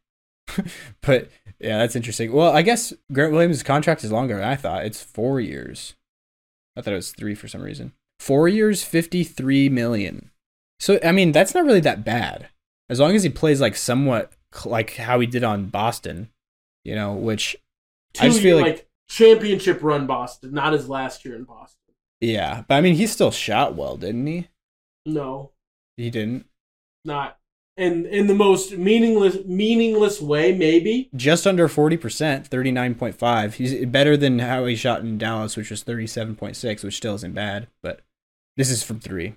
but yeah, that's interesting. Well, I guess Grant Williams' contract is longer than I thought. It's four years. I thought it was three for some reason. Four years, fifty-three million. So I mean, that's not really that bad, as long as he plays like somewhat like how he did on Boston. You know, which I just feel
year,
like-
like championship run Boston, not his last year in Boston.
yeah, but I mean, he still shot well, didn't he?
No,
He didn't.
not in in the most meaningless meaningless way. Maybe
Just under forty percent, thirty-nine point five. He's better than how he shot in Dallas, which was thirty-seven point six, which still isn't bad. But this is from three,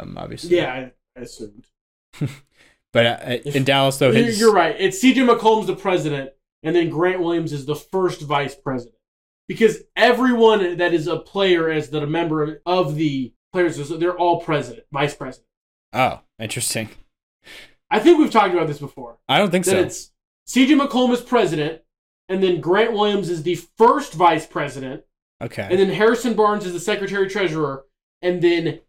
um, obviously.
yeah, I, I assumed.
But uh, in Dallas, though,
You're,
his
you're right. It's C.J. McCollum's the president, and then Grant Williams is the first vice president. Because everyone that is a player, as the member of, of the players, they're all president, vice president.
oh, interesting.
I think we've talked about this before.
I don't think
That
so.
it's C.J. McCollum is president, and then Grant Williams is the first vice president,
Okay.
and then Harrison Barnes is the secretary treasurer, and then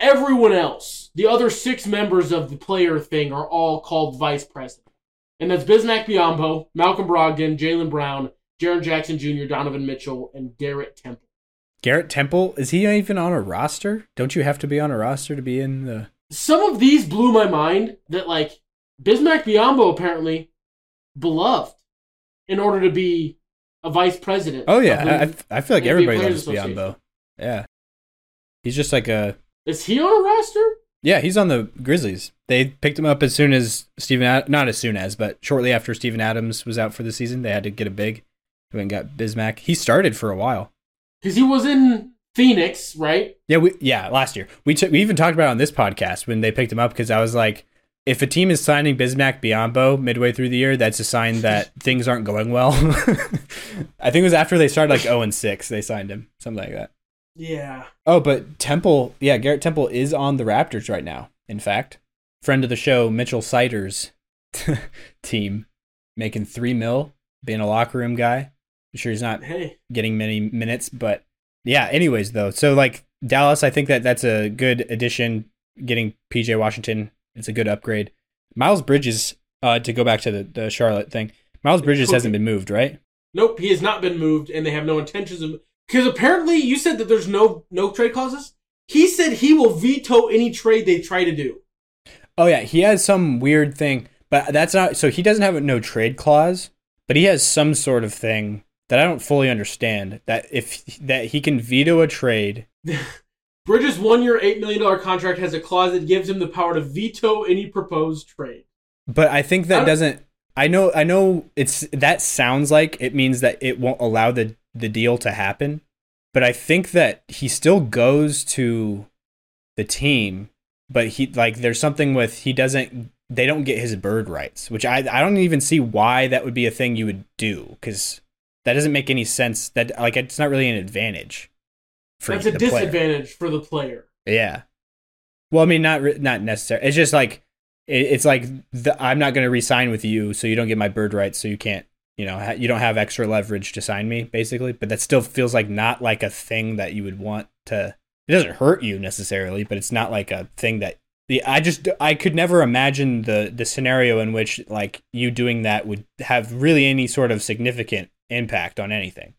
everyone else, the other six members of the player thing, are all called vice president. And that's Bismack Biyombo, Malcolm Brogdon, Jaylen Brown, Jaren Jackson Jr., Donovan Mitchell, and Garrett Temple.
Garrett Temple is he even on a roster? Don't you have to be on a roster to be in the?
Some of these blew my mind that, like, Bismack Biyombo apparently beloved in order to be a vice president.
Oh yeah, I, I I feel like everybody loves. Biyombo. Yeah, he's just like a
Is he on a roster?
Yeah, he's on the Grizzlies. They picked him up as soon as Steven, Ad- not as soon as, but shortly after Steven Adams was out for the season. They had to get a big. They went and got Bismack. He started for a while.
Because he was in Phoenix, right?
Yeah, we yeah last year we took we even talked about it on this podcast when they picked him up because I was like, if a team is signing Bismack Biyombo midway through the year, that's a sign that things aren't going well. I think it was after they started like zero and six they signed him, something like that.
Yeah.
Oh, but Temple, yeah, Garrett Temple is on the Raptors right now. In fact, friend of the show, Mitchell Siders team, making three mil, being a locker room guy. I'm sure he's not
Hey.
getting many minutes, but yeah. Anyways, though, so like Dallas, I think that that's a good addition. Getting PJ Washington, it's a good upgrade. Miles Bridges, uh, to go back to the, the Charlotte thing, Miles Bridges hasn't been moved, right?
Nope, he has not been moved, and they have no intentions of. Because apparently, you said that there's no no trade clauses. He said he will veto any trade they try to do.
Oh yeah, he has some weird thing, but that's not. So he doesn't have a no trade clause, but he has some sort of thing that I don't fully understand. That if that he can veto a trade.
Bridges' one year, $8 million contract has a clause that gives him the power to veto any proposed trade.
But I think that
don't-
doesn't. I know. I know. It's that sounds like it means that it won't allow the the deal to happen. But I think that he still goes to the team, but he like there's something with he doesn't. They don't get his bird rights, which I I don't even see why that would be a thing you would do because that doesn't make any sense. That like it's not really an advantage. For
That's a
the player.
disadvantage for the player.
Yeah. Well, I mean, not not necessary. It's just like it, it's like the, I'm not going to re-sign with you, so you don't get my bird rights, so you can't, you know, you don't have extra leverage to sign me, basically. But that still feels like not like a thing that you would want to it doesn't hurt you necessarily, but it's not like a thing that the I just I could never imagine the the scenario in which like you doing that would have really any sort of significant impact on anything.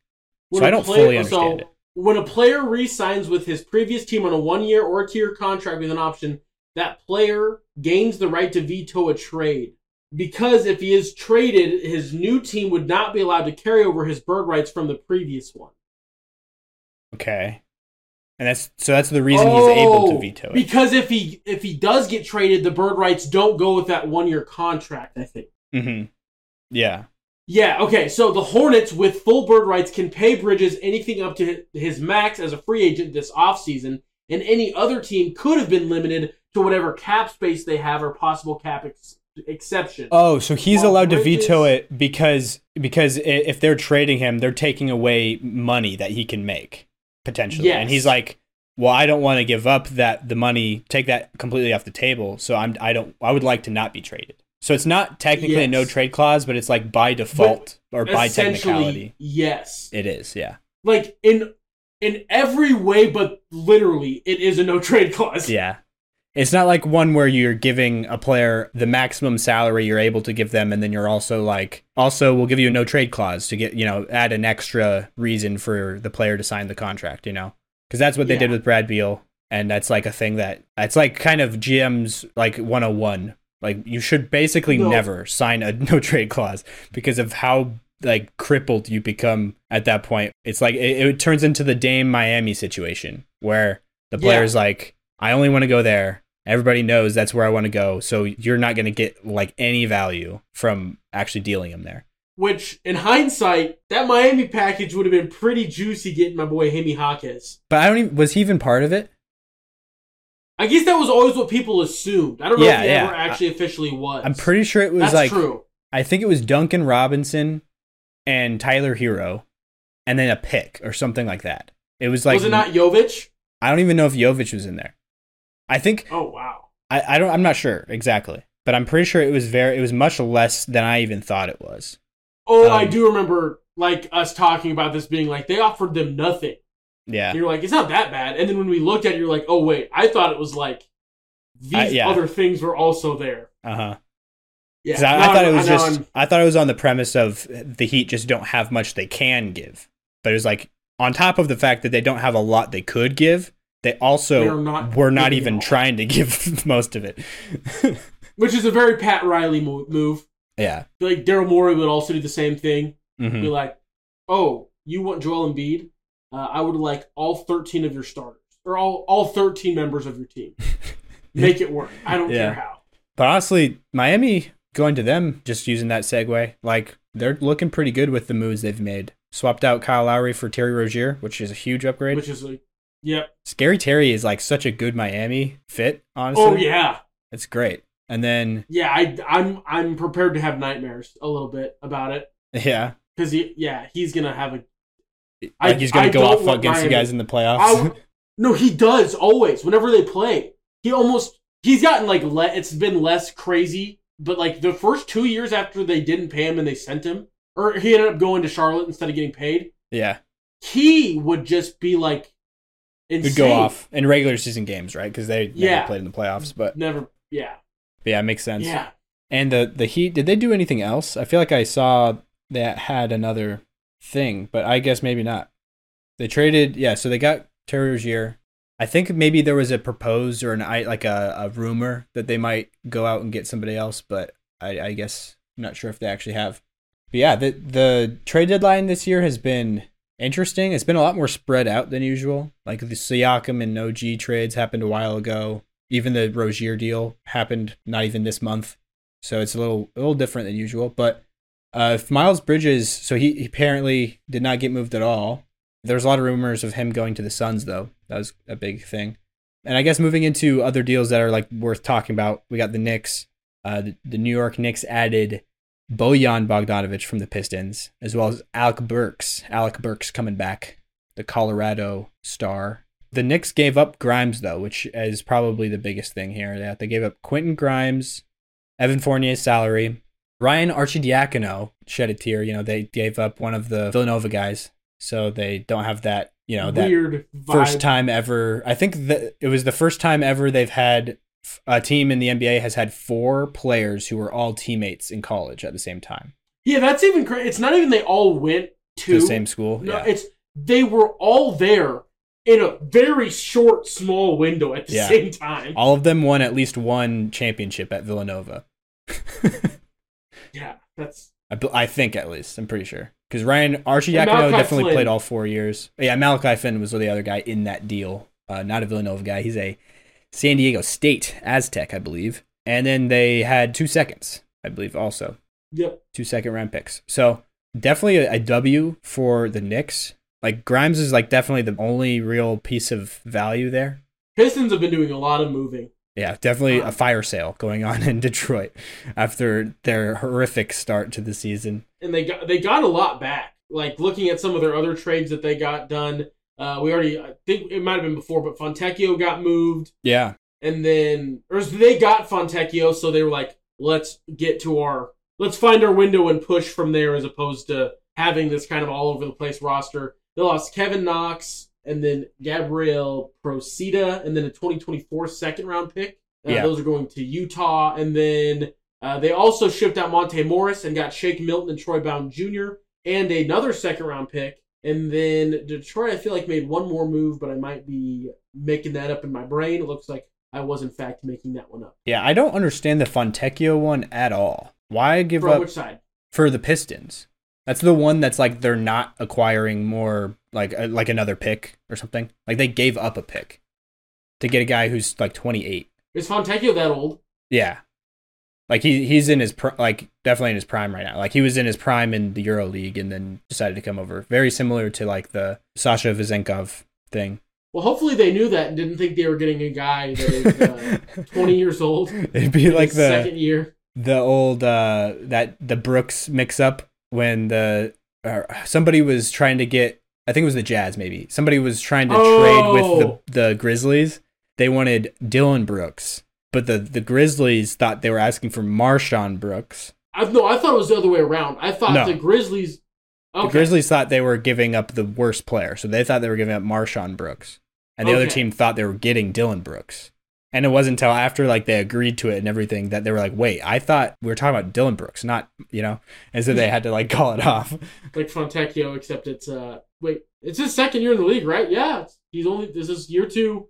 When
so I don't
player-
fully understand
so
it.
When a player re-signs with his previous team on a one-year or two-year contract with an option, that player gains the right to veto a trade. Because if he is traded, his new team would not be allowed to carry over his bird rights from the previous one.
Okay. And that's so that's the reason he's able to
Oh,
veto it.
Because if he if he does get traded, the bird rights don't go with that one-year contract. I think.
Mm-hmm. Yeah.
Yeah, okay. So the Hornets with full bird rights can pay Bridges anything up to his max as a free agent this offseason, and any other team could have been limited to whatever cap space they have or possible cap ex- exception.
Oh, so he's allowed to
Bridges-
veto it because because if they're trading him, they're taking away money that he can make potentially.
Yes.
And he's like, "Well, I don't want to give up that the money, take that completely off the table. So I'm I don't I would like to not be traded." So it's not technically a no trade clause, but it's like by default or by technicality.
yes.
It is, yeah.
Like in in every way, but literally, it is a no trade clause.
Yeah. It's not like one where you're giving a player the maximum salary you're able to give them, and then you're also like, also, we'll give you a no trade clause to get, you know, add an extra reason for the player to sign the contract, you know? Because that's what they did with Brad Beal. And that's like a thing that, it's like kind of GM's like 101. Like, you should basically
No.
never sign a no trade clause because of how like crippled you become at that point. It's like it, it turns into the Dame Miami situation where the
Yeah.
player's like, I only want to go there. Everybody knows that's where I want to go. So you're not going to get like any value from actually dealing him there.
Which, in hindsight, that Miami package would have been pretty juicy getting my boy Hemi Hawkins.
But I don't even, was he even part of it?
I guess that was always what people assumed. I don't know
Yeah,
if he
yeah.
ever actually officially was.
I'm pretty sure it was
That's
like,
true.
I think it was Duncan Robinson and Tyler Herro and then a pick or something like that. It was like,
was it not Jovic?
I don't even know if Jovic was in there. I think
Oh wow.
I, I don't I'm not sure exactly, but I'm pretty sure it was very it was much less than I even thought it was.
Oh, I
Um,
do remember like us talking about this being like they offered them nothing.
Yeah.
And you're like, it's not that bad. And then when we looked at it, you're like, oh wait, I thought it was like these
I- yeah.
other things were also there.
Uh-huh.
Yeah.
I, I thought it
I'm-
was
now
just
I'm-
I thought it was on the premise of the Heat just don't have much they can give. But it was like on top of the fact that they don't have a lot they could give, they also
They're not
were not even trying to give most of it.
which is a very Pat Riley move.
yeah.
Like Daryl Morey would also do the same thing.
Mhm.
Be like, oh, you want Joel Embiid? Uh, I would like all 13 of your starters or all all 13 members of your team. Make it work. I don't
Yeah.
care how.
But honestly, Miami going to them, just using that segue, like they're looking pretty good with the moves they've made. Swapped out Kyle Lowry for Terry Rozier, which is a huge upgrade.
Which is like, yep.
Scary Terry is like such a good Miami fit, honestly.
Oh yeah,
It's great. And then
yeah. I I'm I'm prepared to have nightmares a little bit about it
yeah,
because he yeah he's gonna have a
like
I-
he's gonna go off against you guys in the playoffs.
I, no, he does always. Whenever they play, he almost he's gotten like le- it's been less crazy. But like the first two years after they didn't pay him and they sent him, or he ended up going to Charlotte instead of getting paid,
yeah,
he would just be like insane.
would go off in regular season games, right? Because they never
Yeah.
played in the playoffs. But,
Never. Yeah.
but yeah, it makes sense.
Yeah.
And the the Heat, did they do anything else? I feel like I saw that had another thing, but I guess maybe not. They traded, yeah. So they got Terry Rozier. I think maybe there was a proposed or an I like a, a rumor that they might go out and get somebody else, but I, I guess I'm not sure if they actually have. But yeah, the the trade deadline this year has been interesting. It's been a lot more spread out than usual. Like the Siakam and OG trades happened a while ago. Even the Rozier deal happened not even this month, so it's a little a little different than usual. But uh, if Miles Bridges, so he, he apparently did not get moved at all. There's a lot of rumors of him going to the Suns, though. That was a big thing. And I guess moving into other deals that are like worth talking about, we got the Knicks. Uh, the, the New York Knicks added Bojan Bogdanovic from the Pistons, as well as Alec Burks. Alec Burks coming back, the Colorado star. The Knicks gave up Grimes though, which is probably the biggest thing here. That they gave up Quentin Grimes, Evan Fournier's salary, Ryan Arcidiacono shed a tear. You know they gave up one of the Villanova guys, so they don't have that you know that
weird vibe.
first time ever. I think that it was the first time ever they've had a team in the NBA has had four players who were all teammates in college at the same time,
Yeah, that's even crazy. It's not even they all went to
the same school.
No,
yeah.
it's they were all there in a very short, small window at the
Yeah.
same time.
All of them won at least one championship at Villanova.
Yeah, that's
I, I think at least. I'm pretty sure. Because Ryan Archie definitely
Flynn.
played all four years. Yeah, Malachi Flynn was the other guy in that deal. Uh, not a Villanova guy. He's a San Diego State Aztec, I believe. And then they had two seconds, I believe, also
yep.
two second round picks. So definitely a, a W for the Knicks. Like Grimes is like definitely the only real piece of value there.
Pistons have been doing a lot of moving.
Yeah, definitely um,
a
fire sale going on in Detroit after their horrific start to the season.
and they got they got a lot back. Like looking at some of their other trades that they got done, uh, we already I think it might have been before, but Fontecchio got moved,
Yeah,
and then or they got Fontecchio, so they were like, let's get to our let's find our window and push from there, as opposed to having this kind of all over the place roster. They lost Kevin Knox and then Gabriel Procida, and then a 2024 second round pick. Uh,
Yeah.
Those are going to Utah, and then uh, they also shipped out Monte Morris and got Shake Milton and Troy Brown Jr. and another second round pick. And then Detroit, I feel like made one more move, but I might be making that up in my brain. It looks like I was in fact making that one up.
yeah. I don't understand the Fontecchio one at all. Why give
From
up
which side?
for the Pistons? That's the one that's like they're not acquiring more like uh, like another pick or something. Like they gave up a pick to get a guy who's like 28.
Is Fontecchio that old?
Yeah. Like he he's in his pr- like definitely in his prime right now. Like he was in his prime in the Euro League and then decided to come over. Very similar to like the Sasha Vezenkov thing.
Well, hopefully they knew that and didn't think they were getting a guy that is uh, 20 years old.
It'd be like the
second year.
the old uh that the Brooks mix up when the uh, somebody was trying to get I think it was the Jazz maybe. Somebody was trying to trade with
Oh.
the the Grizzlies. They wanted Dillon Brooks, but the the Grizzlies thought they were asking for MarShon Brooks.
I, no, I thought it was the other way around. I thought
No.
the Grizzlies. Okay.
The Grizzlies thought they were giving up the worst player, so they thought they were giving up MarShon Brooks, and the other team thought they were getting Dillon Brooks. And it wasn't until after like they agreed to it and everything that they were like, "Wait, I thought we were talking about Dillon Brooks, not you know," and so they had to like call it off.
like Fontecchio, except it's uh wait, it's his second year in the league, right? Yeah, he's only this is year two.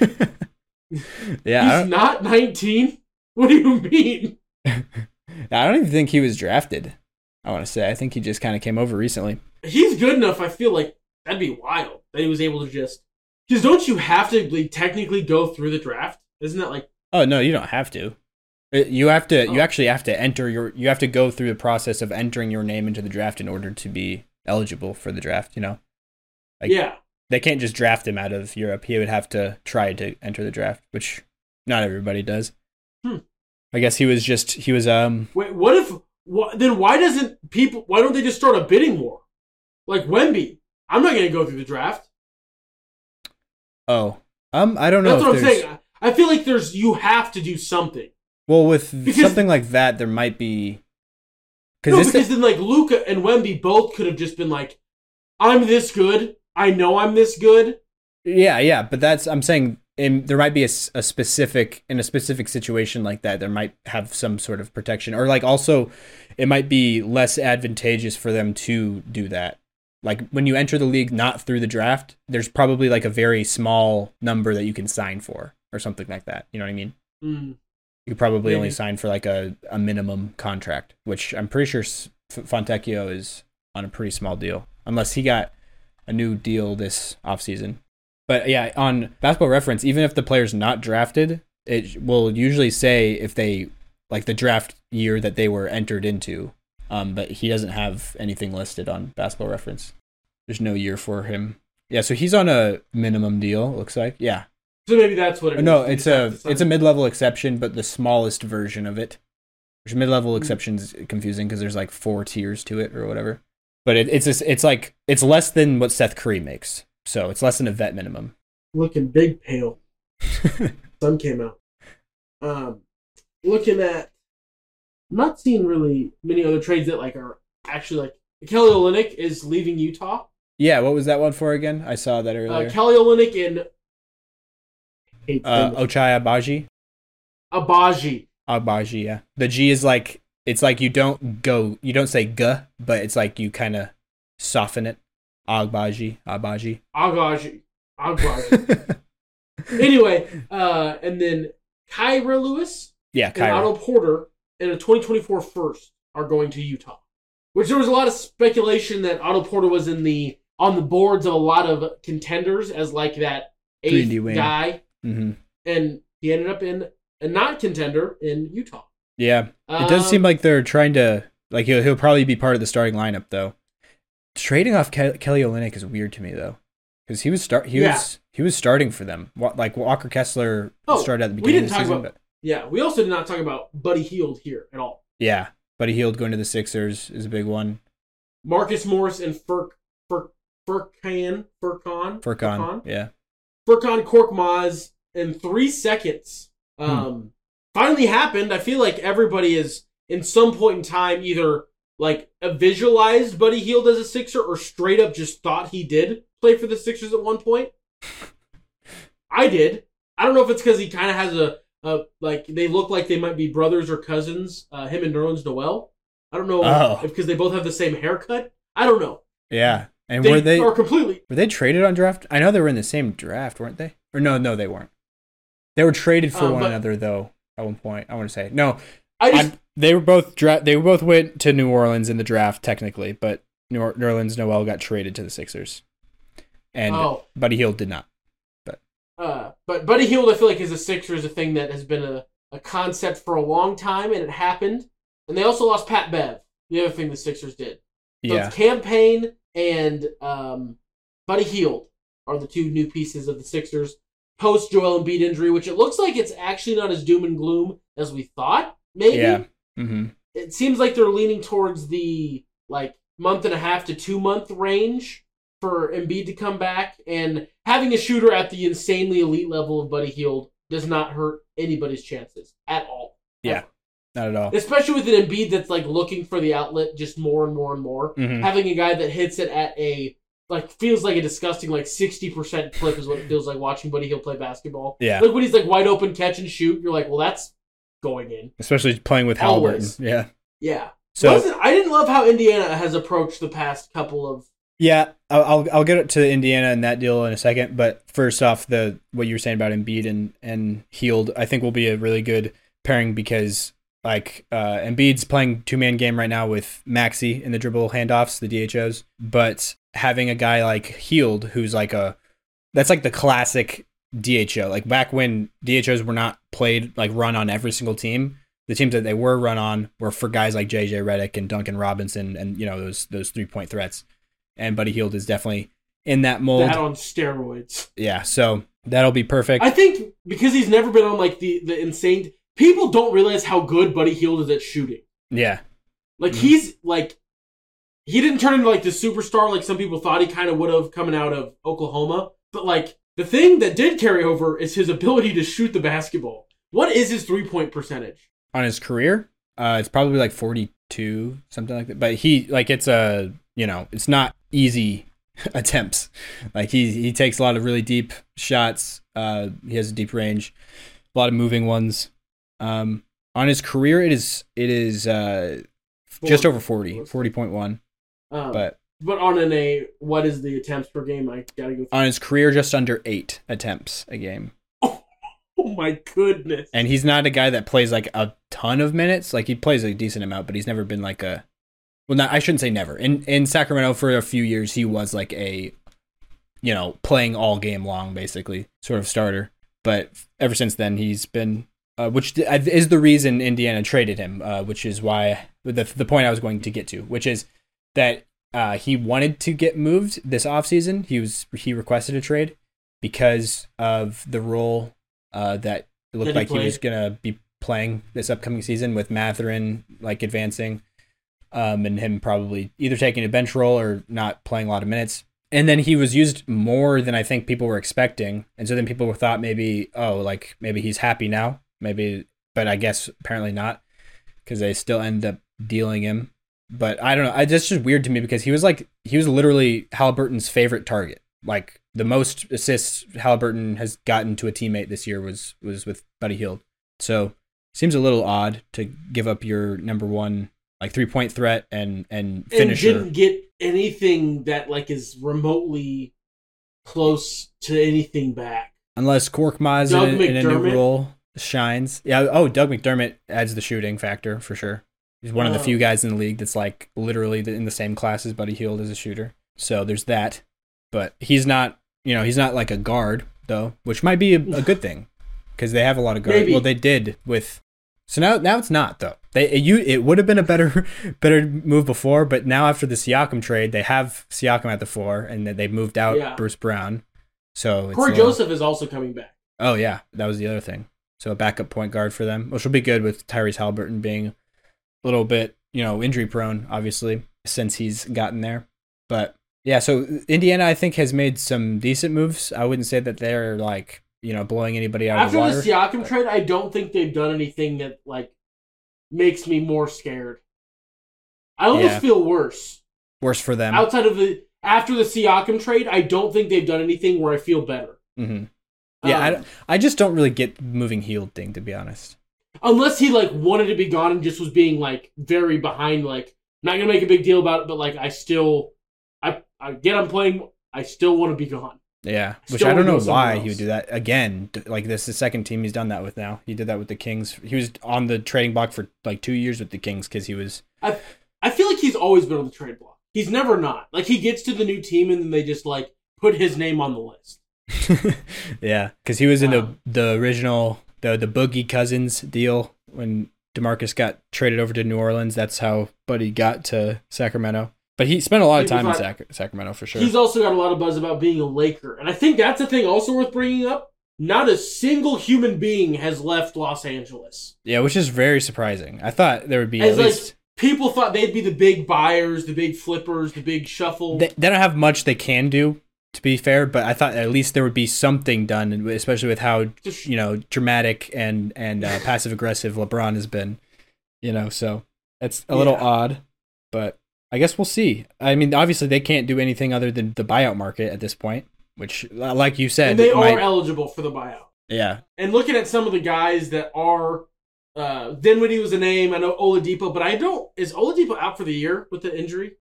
yeah,
he's
don't,
nineteen. What do you mean?
I don't even think he was drafted. I want to say I think he just kind of came over recently.
He's good enough. I feel like that'd be wild that he was able to just. Because don't you have to like, technically go through the draft? Isn't that like
Oh no, you don't have to. Uh, You have to. You
Oh.
actually have to enter your. You have to go through the process of entering your name into the draft in order to be eligible for the draft. You know, Like-
yeah?
They can't just draft him out of Europe. He would have to try to enter the draft, which not everybody does.
Hmm.
I guess he was just he was um
Wait, what if? What, then why doesn't people? Why don't they just start a bidding war? Like Wemby, I'm not going to go through the draft.
oh um I don't know
That's what I'm saying. I I feel like there's you have to do something.
well with
Because-
something like that there might be
No,
because
because then like Luka and Wemby both could have just been like, "I'm this good. I know I'm this good."
Yeah, yeah, but that's I'm saying in, there might be a specific in a specific situation like that there might have some sort of protection or like also it might be less advantageous for them to do that. Like when you enter the league not through the draft, there's probably like a very small number that you can sign for or something like that. You know what I mean?
Mm.
You probably only sign for like a, a minimum contract, which I'm pretty sure F- Fontecchio is on a pretty small deal, unless he got a new deal this offseason. But yeah, on basketball reference, even if the player's not drafted, it will usually say if they like the draft year that they were entered into. Um, but he doesn't have anything listed on basketball reference. There's no year for him. Yeah, so he's on a minimum deal, it looks like. Yeah.
So maybe that's what it is.
No, it's a
have to sign.
it's a mid level exception, but the smallest version of it. Which mid
Hmm.
level exception is confusing because there's like four tiers to it or whatever. But it, it's just, it's like it's less than what Seth Curry makes, so it's less than a vet minimum.
looking big pale. Sun came out. Um, looking at, I'm not seeing really many other trades that like are actually like Kelly Olynyk is leaving Utah.
Yeah, what was that one for again? I saw that
Uh,
earlier.
Kelly Olynyk and
Uh. Ochai Abaji.
Abaji.
Abaji, yeah. The G is like it's like you don't go, you don't say g, but it's like you kind of soften it. Agbaji, Agbaji,
Agbaji, Agbaji. anyway, uh, and then Kira Lewis
yeah,
Kira.
and
Otto Porter in a 2024 first are going to Utah. Which there was a lot of speculation that Otto Porter was in the on the boards of a lot of contenders as like that
3D
eighth guy,
hmm
and he ended up in a not contender in Utah.
Yeah, it does
Um,
seem like they're trying to like he'll he'll probably be part of the starting lineup though. Trading off Ke- Kelly Olynyk is weird to me though, because he was start he
Yeah.
was he was starting for them. Like Walker Kessler
Oh,
started at the
we
beginning
didn't
of the
talk
season,
about-
but
Yeah, we also did not talk about Buddy Hield here at all.
yeah, Buddy Hield going to the Sixers is a big one.
Marcus Morris and Furk Furk Furkan Furkan
Furkan, yeah,
Furkan Korkmaz in three seconds.
Hmm.
Um, finally happened. I feel like everybody is in some point in time either like visualized Buddy Hield as a Sixer or straight up just thought he did play for the Sixers at one point. I did. I don't know if it's because he kind of has a, a like they look like they might be brothers or cousins. Uh, him and Nerlens Noel. I don't know
Oh.
if because they both have the same haircut. I don't know.
yeah. And
They,
were they
are completely
were they traded on draft? I know they were in the same draft, weren't they? Or no, no, they weren't. They were traded for
Um,
one
but-
another though. At one point, I want to say no.
I just
they were both dra- They both went to New Orleans in the draft technically, but New, or- New Orleans Noel got traded to the Sixers, and
oh
Buddy Hield did not.
Uh, but Buddy Hield, I feel like, is a Sixers a thing that has been a, a concept for a long time, and it happened. And they also lost Pat Bev, the other thing the Sixers did. So
Yeah,
it's Cam Payne and um, Buddy Hield are the two new pieces of the Sixers post Joel Embiid injury, which it looks like it's actually not as doom and gloom as we thought. Maybe
yeah. hmm
it seems like they're leaning towards the like month and a half to two month range for Embiid to come back, and having a shooter at the insanely elite level of Buddy Hield does not hurt anybody's chances at all.
Yeah.
Ever.
Not at all.
Especially with an Embiid that's like looking for the outlet just more and more and more.
Mhm.
Having a guy that hits it at a like feels like a disgusting like sixty percent clip is what it feels like watching Buddy Hield play basketball.
Yeah,
Like when he's like wide open catch and shoot, you're like, well, that's going in.
especially playing with. Halliburton. Yeah.
Yeah.
So
Wasn't, I didn't love how Indiana has approached the past couple of.
Yeah, I'll I'll- I'll get to Indiana and that deal in a second. But first off, the what you were saying about Embiid and and Hield, I think will be a really good pairing because like uh, Embiid's playing two man game right now with Maxey in the dribble handoffs, the DHOs. But having a guy like Hield, who's like a that's like the classic DHO. Like back when DHOs were not played like run on every single team, the teams that they were run on were for guys like JJ Redick and Duncan Robinson and you know those those three point threats. And Buddy Hield is definitely in that mold.
That on steroids.
yeah, so that'll be perfect.
I think because he's never been on like the the insane. People don't realize how good Buddy Hield is at shooting.
yeah,
Like
Mhm.
he's like, he didn't turn into like the superstar like some people thought he kind of would have coming out of Oklahoma. But like the thing that did carry over is his ability to shoot the basketball. What is his three point percentage?
on his career, uh, it's probably like forty two, something like that. But he like it's a you know it's not easy attempts. Like he he takes a lot of really deep shots. Uh, he has a deep range, a lot of moving ones. Um, on his career, it is it is uh, just over 40, 40.1.
Um, but
But
on an a what is the attempts per game? I gotta go.
on his career, just under eight attempts a game.
Oh my goodness!
And he's not a guy that plays like a ton of minutes. Like he plays a decent amount, but he's never been like a. Well, not I shouldn't say never. In in Sacramento for a few years, he was like a, you know, playing all game long, basically sort of starter. But ever since then, he's been, uh, which is the reason Indiana traded him. Uh, which is why the the point I was going to get to, which is that uh, he wanted to get moved this offseason. He was he requested a trade because of the role uh, that it looked
That
like he was gonna be playing this upcoming season with Mathurin like advancing, um, and him probably either taking a bench role or not playing a lot of minutes. And then he was used more than I think people were expecting, and so then people thought maybe, oh, like maybe he's happy now, maybe, but I guess apparently not, because they still end up dealing him But I don't know. I just just weird to me because he was like he was literally Halliburton's favorite target. Like the most assists Halliburton has gotten to a teammate this year was was with Buddy Hield. So seems a little odd to give up your number one like three point threat and and finisher.
And didn't get anything that like is remotely close to anything back.
Unless Korkmaz
Doug
in, in a new
McDermott?
role shines. Yeah. Oh, Doug McDermott adds the shooting factor for sure. He's one of the
Oh.
few guys in the league that's like literally in the same class as Buddy Hield as a shooter. So there's that. But he's not, you know, he's not like a guard though, which might be a, a good thing because they have a lot of guards.
Maybe.
Well, they did with. So now, now it's not though. They it, you it would have been a better better move before, but now after the Siakam trade, they have Siakam at the four, and they've moved out
Yeah.
Bruce Brown. So it's
Corey
little-
Joseph is also coming back.
Oh yeah, that was the other thing. So a backup point guard for them, which will be good with Tyrese Halliburton being little bit, you know, injury prone, obviously, since he's gotten there. But yeah, so Indiana I think has made some decent moves. I wouldn't say that they're like, you know, blowing anybody out
After
of
the
the water.
Siakam trade, I don't think they've done anything that like makes me more scared. I almost
Yeah.
feel worse.
Worse for them.
Outside of the after the Siakam trade, I don't think they've done anything where I feel better.
hmm Yeah, I
Um,
don't- I just don't really get the moving Hield thing to be honest.
Unless he like wanted to be gone and just was being like very behind, like not gonna make a big deal about it, but like I still, I I get I'm playing, I still want to be gone.
Yeah, which
Still
I don't know why he would do that again. Like this is the second team he's done that with now. He did that with the Kings. He was on the trading block for like two years with the Kings because he was
I I feel like he's always been on the trade block. He's never not. Like he gets to the new team and then they just like put his name on the list.
yeah, because he was in
Wow.
the the original the the Boogie Cousins deal when Demarcus got traded over to New Orleans. That's how Buddy got to Sacramento. But he spent a lot of time in Sac- Sacramento for sure.
He's also got a lot of buzz about being a Laker, and I think that's a thing also worth bringing up. Not a single human being has left Los Angeles.
yeah, which is very surprising. I thought there would be
As
at
like
least
people thought they'd be the big buyers, the big flippers, the big shuffle.
they, they don't have much they can do to be fair. But I thought at least there would be something done, especially with how you know dramatic and and uh, passive aggressive LeBron has been. You know, so it's a little
Yeah.
odd, but I guess we'll see. I mean, obviously they can't do anything other than the buyout market at this point, which, uh, like you said,
and they
it
are
might-
eligible for the buyout.
yeah,
And looking at some of the guys that are, uh, Dinwiddie was a name. I know Oladipo, but I don't. Is Oladipo out for the year with the injury?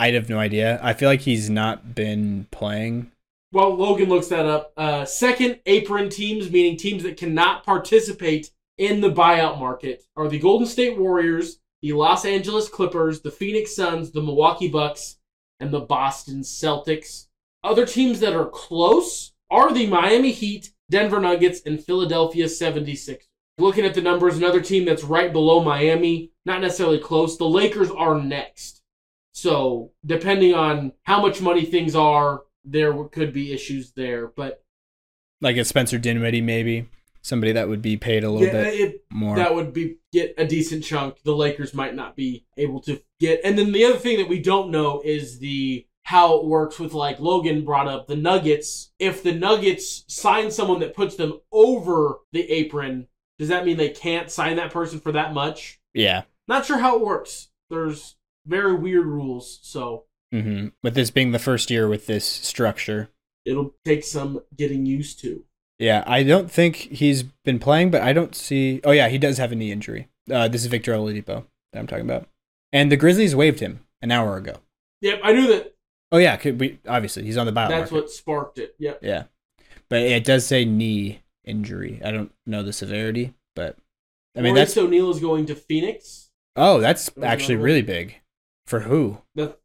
I have no idea. I feel like he's not been playing.
Well, Logan looks that up. Uh, second apron teams, meaning teams that cannot participate in the buyout market, are the Golden State Warriors, the Los Angeles Clippers, the Phoenix Suns, the Milwaukee Bucks, and the Boston Celtics. Other teams that are close are the Miami Heat, Denver Nuggets, and Philadelphia 76ers. Looking at the numbers, another team that's right below Miami, not necessarily close. The Lakers are next. So, depending on how much money things are, there could be issues there. But
Like a Spencer Dinwiddie, maybe somebody that would be paid a little
yeah,
bit
it,
more.
that would be get a decent chunk. The Lakers might not be able to get. And then the other thing that we don't know is the how it works with like Logan brought up the Nuggets. If the Nuggets sign someone that puts them over the apron, does that mean they can't sign that person for that much?
yeah.
Not sure how it works. There's very weird rules, so
hmm With this being the first year with this structure,
it'll take some getting used to.
Yeah, I don't think he's been playing, but I don't see. Oh yeah, he does have a knee injury. Uh, this is Victor Oladipo that I'm talking about, and the Grizzlies waived him an hour ago.
Yep, I knew that.
Oh yeah, could we obviously he's on the buyout
That's
market.
what sparked it. Yep.
Yeah, but it does say knee injury. I don't know the severity, but I mean
Maurice
that's
O'Neale is going to Phoenix.
oh that's actually really big for who?
the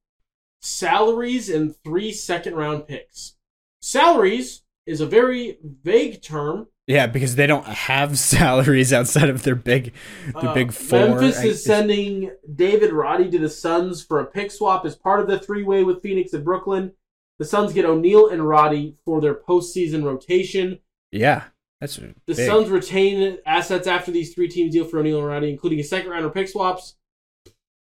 salaries and three second round picks. Salaries is a very vague term.
Yeah, because they don't have salaries outside of their big their
Uh,
big four.
Memphis is sending David Roddy to the Suns for a pick swap as part of the three way with Phoenix and Brooklyn. The Suns get O'Neale and Roddy for their postseason rotation.
Yeah, that's
The
big.
Suns retain assets after these three teams deal for O'Neale and Roddy, including a second rounder pick swaps.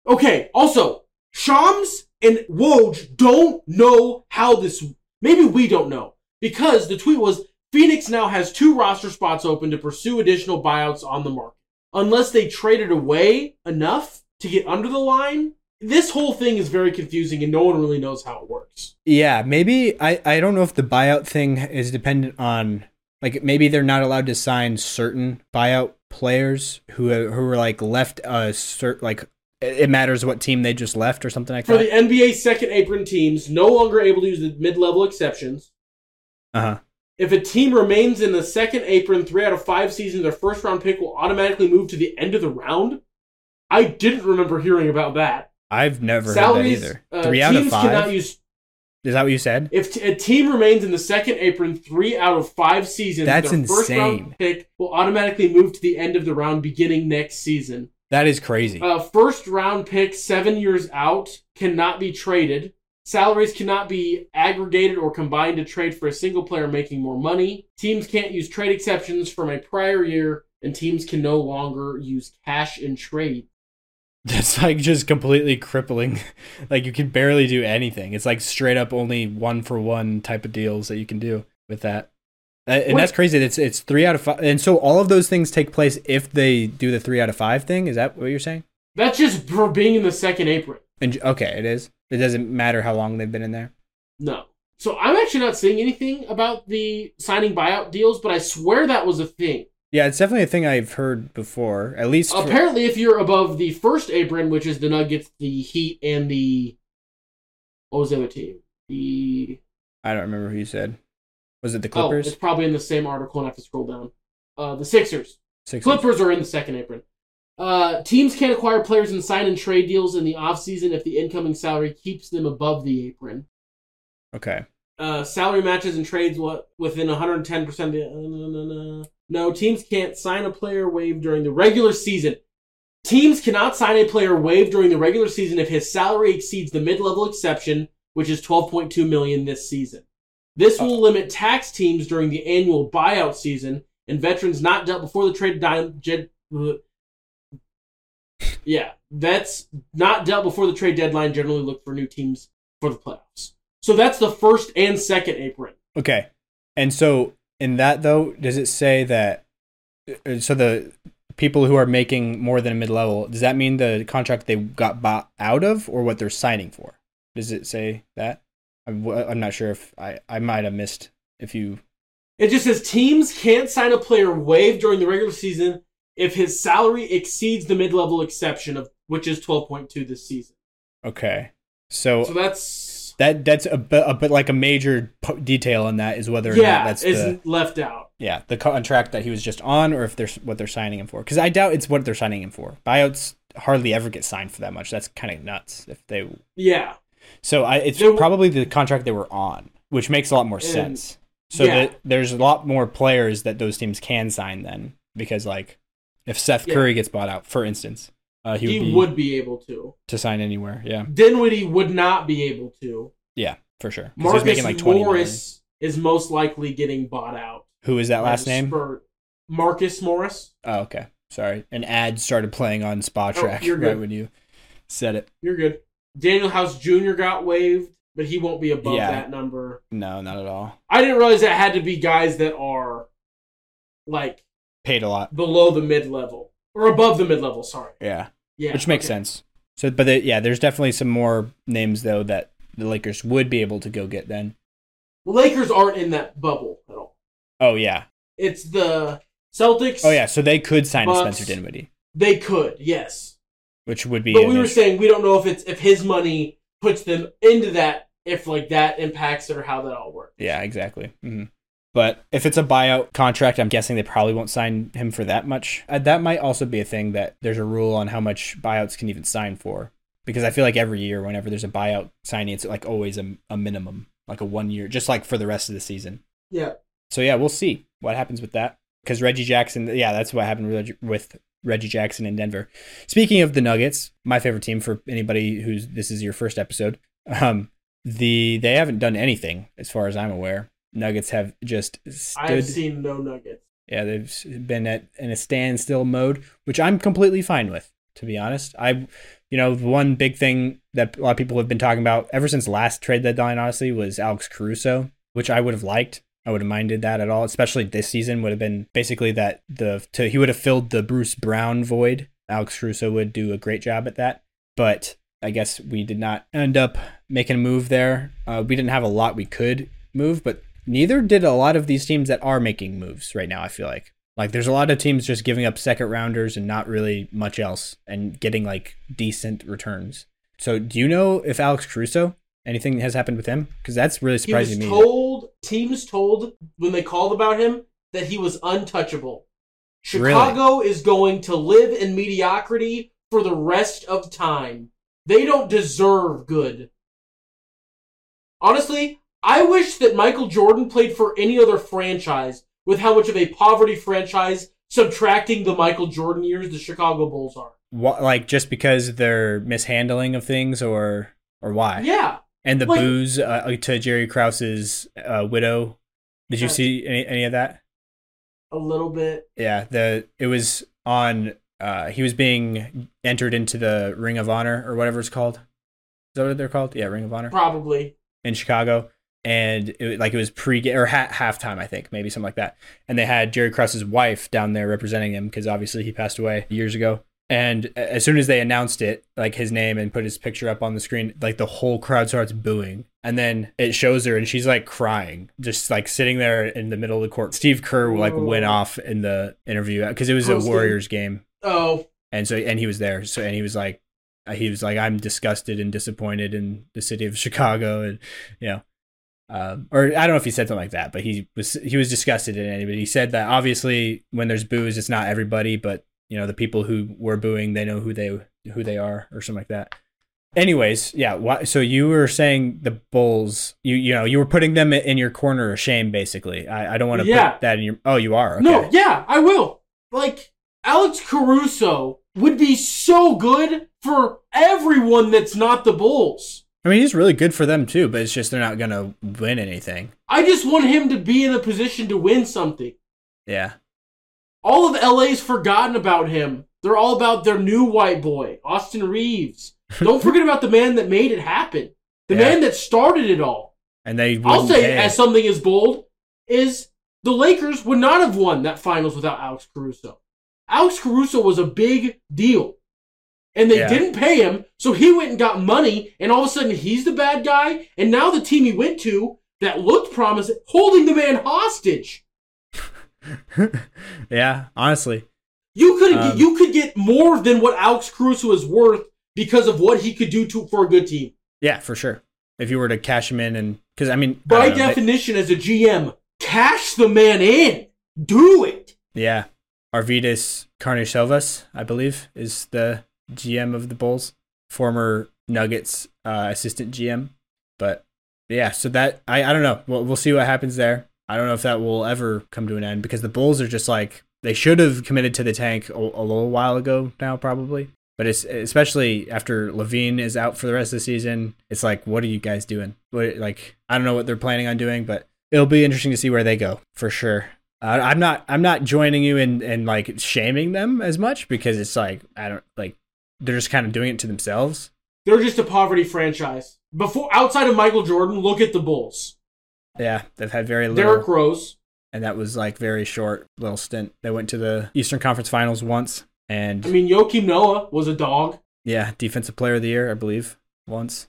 Okay, also, Shams and Woj don't know how this. Maybe we don't know. Because the tweet was Phoenix now has two roster spots open to pursue additional buyouts on the market. Unless they traded away enough to get under the line, this whole thing is very confusing and no one really knows how it works.
Yeah, maybe I I don't know if the buyout thing is dependent on like maybe they're not allowed to sign certain buyout players who who were like left a cert like it matters what team they just left or something like
For
that.
For the NBA second apron teams, no longer able to use the mid-level exceptions.
Uh huh.
If a team remains in the second apron three out of five seasons, their first round pick will automatically move to the end of the round. I didn't remember hearing about that.
I've never
Salaries,
heard that
uh,
either. Three out of
teams cannot
five.
use
Is that what you said?
If t- a team remains in the second apron three out of five seasons,
That's
their first
insane.
round pick will automatically move to the end of the round beginning next season.
That is crazy.
Uh, first round pick seven years out cannot be traded. Salaries cannot be aggregated or combined to trade for a single player making more money. Teams can't use trade exceptions from a prior year, and teams can no longer use cash in trade.
That's like just completely crippling. like you can barely do anything. It's like straight up only one for one type of deals that you can do with that. Uh, And
What-
that's crazy. It's it's three out of five, and so all of those things take place if they do the three out of five thing. Is that what you're saying?
That's just for being in the second apron.
And okay, it is. It doesn't matter how long they've been in there.
No. So I'm actually not seeing anything about the signing buyout deals, but I swear that was a thing.
Yeah, it's definitely a thing I've heard before. At least for-
Apparently, if you're above the first apron, which is the Nuggets, the Heat, and the what was the other team? The
I don't remember who you said. Was it the Clippers?
oh, it's probably in the same article, and I have to scroll down. Uh, the Sixers.
Sixers?
Clippers are in the second apron. Uh, teams can't acquire players and sign and trade deals in the offseason if the incoming salary keeps them above the apron.
Okay.
Uh, salary matches and trades what within 110% of the. uh, no, no, no. no, teams can't sign a player waived during the regular season. Teams cannot sign a player waived during the regular season if his salary exceeds the mid-level exception, which is 12.2 million this season. This will limit tax teams during the annual buyout season and veterans not dealt before the trade di- jet. Yeah, that's not dealt before the trade deadline. Generally, look for new teams for the playoffs. So that's the first and second apron.
Okay. And so in that though, does it say that uh, so the people who are making more than a mid level, does that mean the contract they got bought out of or what they're signing for? Does it say that? I'm, I'm not sure if I, I might have missed if you
It just says teams can't sign a player waived during the regular season if his salary exceeds the mid-level exception of which is 12.2 this season.
okay. So,
So that's
that that's a bit, a bit like a major detail in that is whether or not
yeah,
that's
is left out.
yeah the contract that he was just on or if there's what they're signing him for because I doubt it's what they're signing him for. Buyouts hardly ever get signed for that much. That's kind of nuts if they
Yeah,
So I, it's
There
probably the contract they were on, which makes a lot more sense. So
yeah.
that there's a lot more players that those teams can sign then, because like if Seth
Yeah.
Curry gets bought out, for instance, uh, he,
he,
would, be
would be able to.
to sign anywhere. Yeah,
Dinwiddie would not be able to.
yeah, for sure.
Marcus
making like million.
Morris is most likely getting bought out.
Who is that last name?
Spur- Marcus Morris.
Oh, okay. Sorry, an ad started playing on Spa
Oh,
Track
you're
right when you said it.
You're good. Danuel House Jr. got waived, but he won't be above
Yeah.
that number.
No, not at all.
I didn't realize that had to be guys that are like
Paid a lot.
below the mid level or above the mid level. Sorry.
Yeah.
Yeah,
which makes
okay.
sense. So, but the, yeah, there's definitely some more names though that the Lakers would be able to go get then.
The Lakers aren't in that bubble at all.
Oh yeah,
It's the Celtics.
oh yeah. So they could sign
Bucks.
Spencer Dinwiddie,
They could, yes.
Which would be.
But we were
issue.
saying we don't know if it's if his money puts them into that, if like that impacts it or how that all works.
yeah, exactly. hmm But if it's a buyout contract, I'm guessing they probably won't sign him for that much. Uh, that might also be a thing that there's a rule on how much buyouts can even sign for. Because I feel like every year, whenever there's a buyout signing, it's like always a, a minimum, like a one year, just like for the rest of the season.
Yeah.
So yeah, we'll see what happens with that. Because Reggie Jackson, yeah, that's what happened with Reggie, Jackson in Denver. Speaking of the Nuggets, my favorite team for anybody who's this is your first episode. Um, the they haven't done anything as far as I'm aware. Nuggets have just
I've seen no nuggets.
Yeah, they've been at in a standstill mode, which I'm completely fine with. To be honest, I, you know, one big thing that a lot of people have been talking about ever since last trade deadline, honestly, was Alex Caruso, which I would have liked. I would have minded that at all, especially this season would have been basically that the to he would have filled the Bruce Brown void. Alex Caruso would do a great job at that, but I guess we did not end up making a move there. Uh, we didn't have a lot we could move, but neither did a lot of these teams that are making moves right now. I feel like like there's a lot of teams just giving up second rounders and not really much else and getting like decent returns. So do you know if Alex Caruso anything has happened with him? Because that's really surprising
He was
me.
told teams told when they called about him that he was untouchable.
Really?
Chicago is going to live in mediocrity for the rest of time. They don't deserve good. Honestly, I wish that Michael Jordan played for any other franchise with how much of a poverty franchise subtracting the Michael Jordan years the Chicago Bulls are.
What, like just because they're mishandling of things or or why?
Yeah.
And the
Like-
boos uh, to Jerry Krause's uh, widow. Did you see any, any of that?
A little bit.
Yeah, the it was on. Uh, he was being entered into the Ring of Honor or whatever it's called. Is that what they're called? Yeah, Ring of Honor
Probably.
in Chicago, and it, like it was pre or ha- halftime, I think, maybe something like that. And they had Jerry Krause's wife down there representing him because obviously he passed away years ago. And as soon as they announced it, like his name and put his picture up on the screen, like the whole crowd starts booing. And then it shows her and she's like crying, just like sitting there in the middle of the court. Steve Kerr like went off in the interview because it was a. Warriors game
Oh,
and so and he was there so and he was like uh, he was like i'm disgusted and disappointed in the city of chicago and you know um, or i don't know if he said something like that but he was he was disgusted in but he said that obviously when there's boos, it's not everybody but you know the people who were booing they know who they who they are or something like that anyways yeah why, so you were saying the bulls you you know you were putting them in your corner of shame basically i, I don't want to
Yeah.
put that in your oh you are okay.
No, yeah, I will. Like, Alex Caruso would be so good for everyone that's not the Bulls.
I mean, he's really good for them too, but it's just they're not gonna win anything.
I just want him to be in a position to win something.
Yeah,
All of LA's forgotten about him. They're all about their new white boy, Austin Reaves. Don't forget about the man that made it happen. The
Yeah.
man that started it all.
and they.
I'll say
pay.
as something as bold is the Lakers would not have won that finals without Alex Caruso. Alex Caruso was a big deal. And they
Yeah.
didn't pay him, so he went and got money, and all of a sudden he's the bad guy, and now the team he went to that looked promising, holding the man hostage.
yeah, honestly,
You could
Um,
you could get more than what Alex Caruso is worth because of what he could do to for a good team.
yeah, for sure. If you were to cash him in, and because I mean,
By
don't know, they-
definition, as a GM, cash the man in. Do it.
yeah, Arvidas Karnisovas, I believe, is the GM of the Bulls, former Nuggets uh, assistant GM. But yeah, so that I I don't know. We'll we'll see what happens there. I don't know if that will ever come to an end because the Bulls are just like they should have committed to the tank a, a little while ago now, probably. But it's especially after LaVine is out for the rest of the season. It's like, what are you guys doing? What like I don't know what they're planning on doing, but it'll be interesting to see where they go for sure. I'm not I'm not joining you in in like shaming them as much because it's like I don't like they're just kind of doing it to themselves.
They're just a poverty franchise. Before outside of Michael Jordan, look at the Bulls.
Yeah, they've had very little,
Derrick Rose.
and that was like very short little stint. They went to the Eastern Conference Finals once, and
I mean, Joakim Noah was a dog.
yeah, Defensive Player of the Year, I believe, once.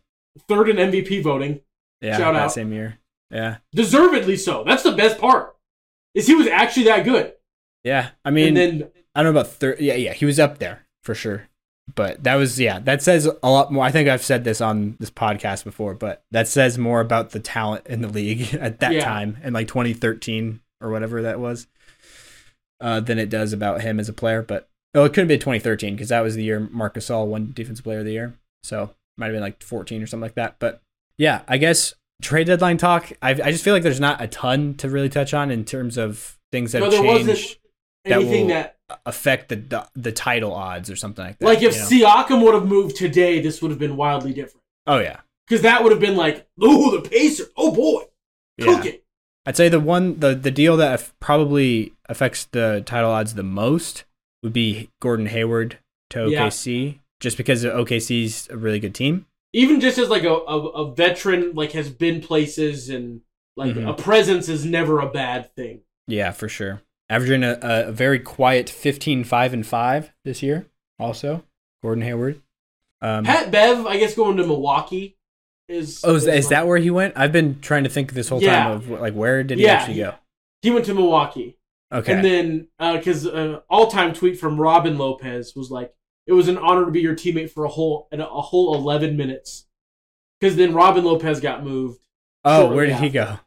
Third in MVP voting.
Yeah,
Shout
that
out.
same year. Yeah,
Deservedly so. That's the best part. Is he was actually that good.
yeah. I mean,
and then
I don't know about third. Yeah, yeah, he was up there for sure. But that was yeah, that says a lot more. I think I've said this on this podcast before, but that says more about the talent in the league at that
Yeah.
time in like 2013 or whatever that was, uh, than it does about him as a player. But oh, it couldn't be 2013 because that was the year Marc Gasol won Defensive Player of the Year. So might have been like 14 or something like that. But yeah, I guess trade deadline talk. I I just feel like there's not a ton to really touch on in terms of things that
no,
have
there
changed
wasn't
that
anything
will-
that
affect the, the the title odds or something like that.
like if
you know?
Siakam would have moved today, this would have been wildly different.
oh yeah,
Because that would have been like, oh, the Pacers. Oh boy, cook
yeah.
it.
I'd say the one the the deal that probably affects the title odds the most would be Gordon Hayward to
Yeah.
OKC, just because OKC's a really good team.
Even just as like a, a, a veteran, like has been places and like
Mhm.
a presence is never a bad thing.
Yeah, for sure. Averaging a, a very quiet 15 5 and 5 this year also. Gordon Hayward. Um,
Pat Bev, I guess, going to Milwaukee is.
oh, is, is that where he went? I've been trying to think this whole
Yeah.
time of like where did he
Yeah,
actually go?
He went to Milwaukee.
Okay.
And then, because uh, all-time tweet from Robin Lopez was like, "It was an honor to be your teammate for a whole a whole eleven minutes." Because then Robin Lopez got moved.
oh, where did he go?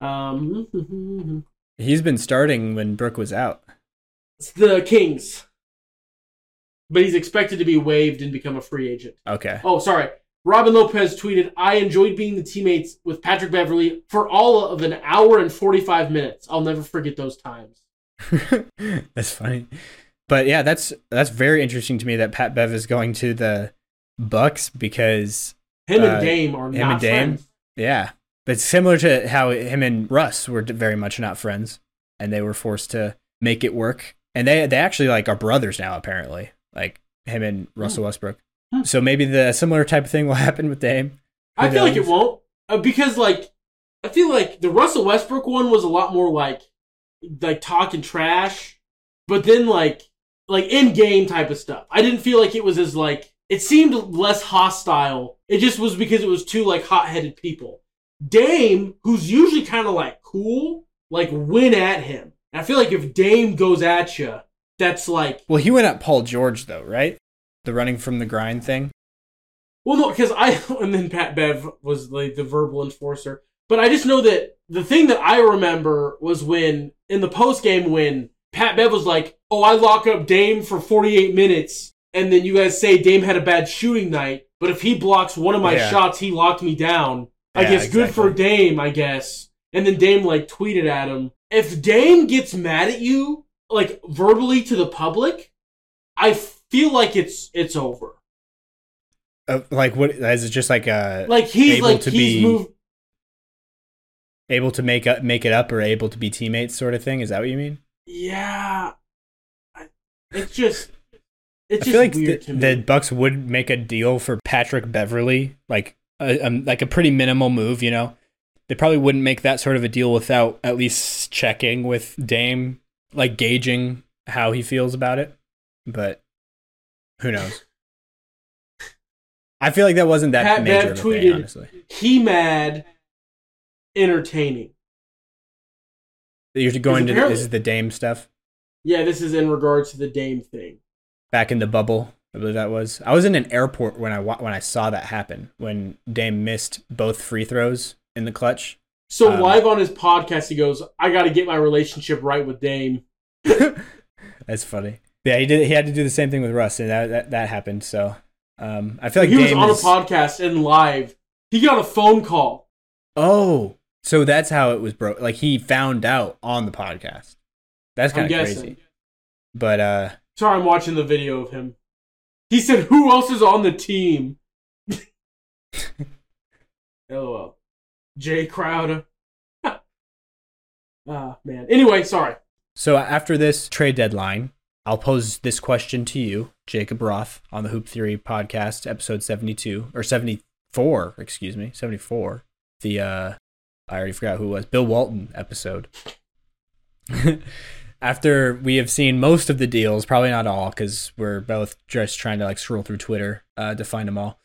Um,
He's been starting when Brooke was out.
it's the Kings, but he's expected to be waived and become a free agent.
Okay.
Oh, sorry. Robin Lopez tweeted, I enjoyed being the teammates with Patrick Beverley for all of an hour and 45 minutes. I'll never forget those times.
that's funny. But yeah, that's that's very interesting to me that Pat Bev is going to the Bucks because
Him
Uh,
and Dame are
him
not
and Dame?
friends.
yeah, but similar to how him and Russ were very much not friends, and they were forced to make it work. And they they actually like are brothers now apparently, like him and Russell Westbrook.
Hmm.
So maybe the similar type of thing will happen with Dame.
I feel like it won't. Uh, because, like, I feel like the Russell Westbrook one was a lot more like, like talking trash, but then, like, like in game type of stuff. I didn't feel like it was as, like, it seemed less hostile. It just was because it was two, like, hot headed people. Dame, who's usually kind of like cool, like, went at him. And I feel like if Dame goes at you, that's like,
Well, he went at Paul George though, right? The running from the grind thing.
Well, no, because I and then Pat Bev was like the verbal enforcer. But I just know that the thing that I remember was when in the post game when Pat Bev was like, "Oh, I lock up Dame for 48 minutes," and then you guys say Dame had a bad shooting night, but if he blocks one of my
Yeah.
shots, he locked me down. I
Yeah,
guess good for. Dame, I guess. And then Dame like tweeted at him, "If Dame gets mad at you like verbally to the public, I feel like it's it's over."
Uh, like what is it? Just like uh,
Like he's
able
like
to
he's
be-
moved
able to make up make it up or able to be teammates, sort of thing. Is that what you mean?
Yeah, I- it's just it's
I
just
feel like the, the Bucks would make a deal for Patrick Beverley, like a, um, like a pretty minimal move. You know, they probably wouldn't make that sort of a deal without at least checking with Dame, like gauging how he feels about it. But who knows? I feel like that wasn't that
Pat
major
Bev
a thing, honestly.
he mad, entertaining.
You're going to this is the Dame stuff
Yeah, this is in regards to the Dame thing.
back in the bubble. I believe that was. I was in an airport when I when I saw that happen when Dame missed both free throws in the clutch.
So
Um,
live on his podcast, he goes, "I got to get my relationship right with Dame."
That's funny. Yeah, he did. He had to do the same thing with Russ, and that that, that happened. So um, I feel like
he was
Dame
on a podcast and live. He got a phone call.
Oh, so that's how it was broke. Like he found out on the podcast. That's kind of crazy. But uh,
Sorry, I'm watching the video of him. He said, "Who else is on the team?" LOL. Jae Crowder. ah man. Anyway, sorry.
so after this trade deadline, I'll pose this question to you, Jacob Roth, on the Hoop Theory podcast, episode seventy-two or seventy-four, excuse me, seventy-four. The uh, I already forgot who it was. Bill Walton episode. After we have seen most of the deals, probably not all, because we're both just trying to like scroll through Twitter uh, to find them all.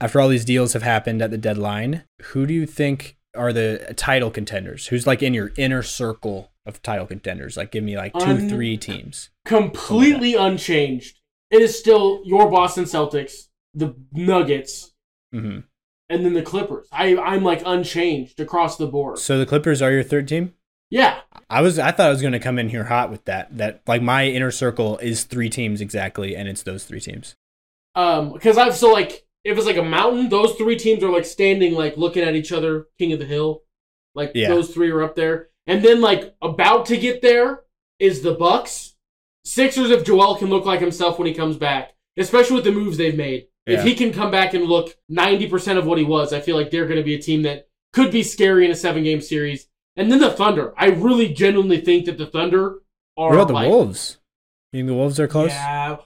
After all these deals have happened at the deadline, who do you think are the title contenders? Who's like in your inner circle of title contenders? Like, give me like two,
Un-
three teams.
Completely unchanged. It is still your Boston Celtics, the Nuggets,
hmm
and then the Clippers. I I'm like unchanged across the board.
So the Clippers are your third team.
Yeah.
I was I thought I was going to come in here hot with that. That like my inner circle is three teams exactly, and it's those three teams.
Um, because I've so like if it's like a mountain, those three teams are like standing like looking at each other, king of the hill. Like
Yeah.
those three are up there, and then like about to get there is the Bucks, Sixers. If Joel can look like himself when he comes back, especially with the moves they've made,
Yeah.
if he can come back and look ninety percent of what he was, I feel like they're going to be a team that could be scary in a seven game series. And then the Thunder. I really genuinely think that the Thunder are
What about the
like,
Wolves? You think the Wolves are close?
Yeah.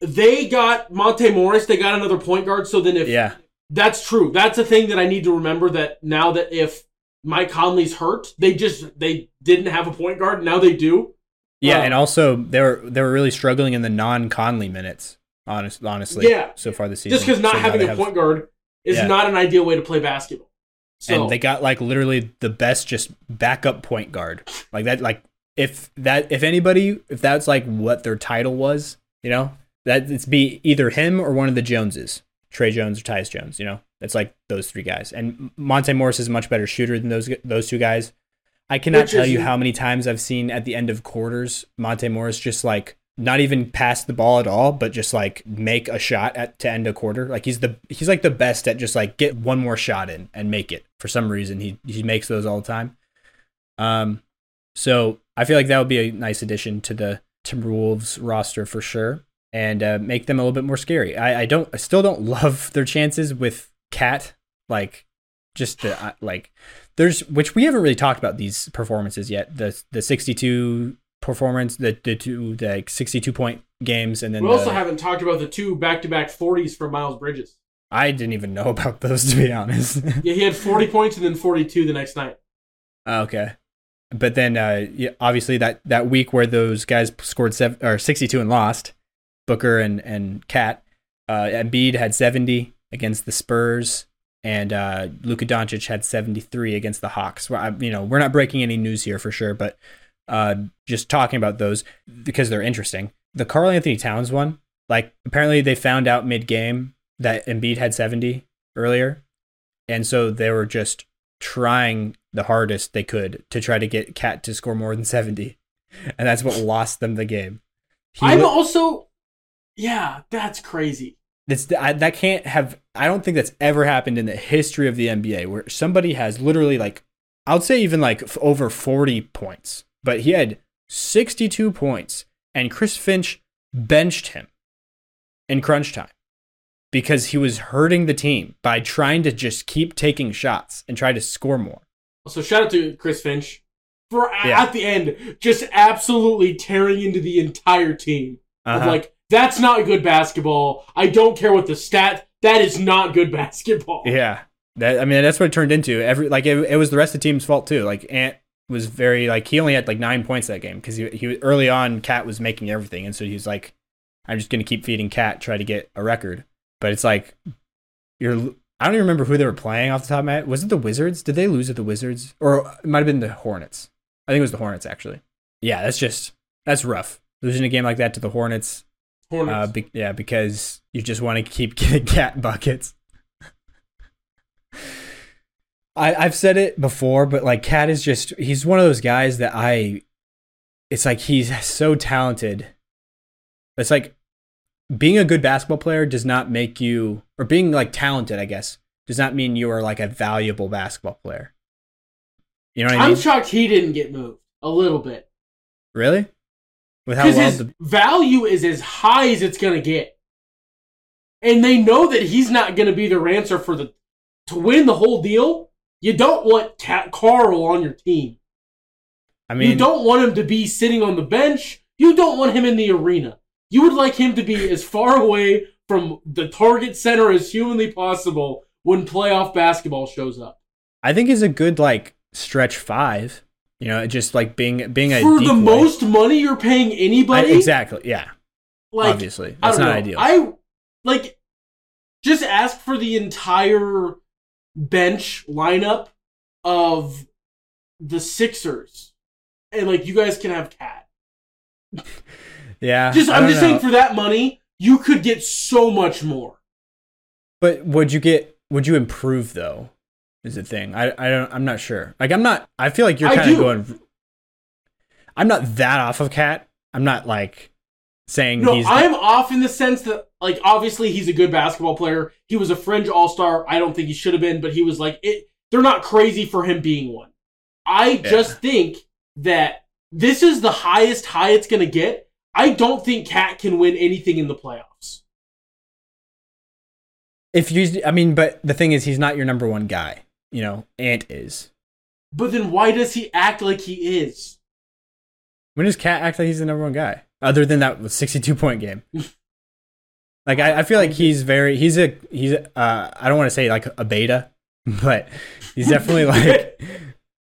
They got Monte Morris. They got another point guard. So then, if
Yeah.
that's true, that's a thing that I need to remember. That now that if Mike Conley's hurt, they just they didn't have a point guard. Now they do.
Yeah,
Um,
and also they were they were really struggling in the non Conley minutes. Honest, honestly,
Yeah.
so far this season.
Just because not
So
having a
have-
point guard is
Yeah.
not an ideal way to play basketball. So
and they got like literally the best just backup point guard. Like that like if that if anybody if that's like what their title was you know that it's be either him or one of the joneses tre jones or tyus jones you know? It's like those three guys. And monte morris is a much better shooter than those those two guys. I cannot tell you how many times i've seen at the end of quarters monte morris just like not even pass the ball at all but just like make a shot at to end a quarter. Like he's the he's like the best at just like get one more shot in and make it. For some reason he he makes those all the time. Um so i feel like that would be a nice addition to the timberwolves roster for sure and uh, make them a little bit more scary. I i don't i still don't love their chances with cat like just the uh, like there's which we haven't really talked about these performances yet. The the 62 performance the the two the like 62 point games and then
we
the-
also haven't talked about the two back-to-back 40s for Miles Bridges.
I didn't even know about those to be honest.
Yeah, he had 40 points and then 42 the next night.
okay, but then uh, yeah, obviously that that week where those guys scored seven or sixty two and lost, Booker and and KAT, uh, Embiid had seventy against the Spurs, and uh, Luka Doncic had seventy three against the Hawks. Well, I, you know, we're not breaking any news here for sure, but uh, just talking about those because they're interesting. The Karl-Anthony Towns one, like apparently they found out mid game that Embiid had seventy earlier, and so they were just trying the hardest they could to try to get KAT to score more than 70. And that's what lost them the game. He
I'm also, yeah, that's crazy.
That's I, that can't have. I don't think that's ever happened in the history of the NBA where somebody has literally like, I would say even like f- over forty points, but he had sixty-two points, and Chris Finch benched him in crunch time because he was hurting the team by trying to just keep taking shots and try to score more.
So shout out to Chris Finch for
Yeah.
at the end just absolutely tearing into the entire team.
Uh-huh.
like that's not good basketball. I don't care what the stat. That is not good basketball.
Yeah, that I mean that's what it turned into. Every like it, it was the rest of the team's fault too. Like Ant was very like he only had like nine points that game because he he early on KAT was making everything, and so he was like, I'm just gonna keep feeding KAT, try to get a record. But it's like you're. I don't even remember who they were playing off the top of my head. Was it the Wizards? Did they lose at the Wizards, or it might have been the Hornets? I think it was the Hornets actually. Yeah, that's just that's rough. Losing a game like that to the Hornets
Hornets.
uh, be- yeah, because you just want to keep getting cat buckets. I I've said it before, but like KAT is just he's one of those guys that I it's like he's so talented. It's like being a good basketball player does not make you or being like talented, I guess, does not mean you are like a valuable basketball player. You know what I mean?
I'm shocked he didn't get moved a little bit
really? With how well
his
the
value is as high as it's gonna get, and they know that he's not gonna be their answer for the to win the whole deal. You don't want KAT Karl on your team.
I mean
you don't want him to be sitting on the bench. You don't want him in the arena. You would like him to be as far away from the target center as humanly possible when playoff basketball shows up.
I think he's a good like stretch five. You know, just like being being a
For the most money you're paying
I-
anybody,
exactly. Yeah,
like
obviously that's not
know.
ideal.
I like just ask for the entire bench lineup of the Sixers, and like you guys can have KAT.
yeah,
Just I'm just
know.
saying for that money, you could get so much more.
But would you get? Would you improve though? Is the thing. I I don't. I'm not sure. Like I'm not. I feel like you're kind of going. I'm not that off of KAT. I'm not like saying
No,
he's.
I'm off in the sense that, like, obviously he's a good basketball player. He was a fringe all star. I don't think he should have been, but he was like, it. They're not crazy for him being one. I just think that this is the highest high it's going to get. I don't think KAT can win anything in the playoffs.
if you, I mean, but the thing is, he's not your number one guy. You know, Ant is.
But then why does he act like he is?
When does KAT act like he's the number one guy? Other than that 62 point game. like I, I feel like he's very he's a he's uh I don't want to say like a beta, but he's definitely like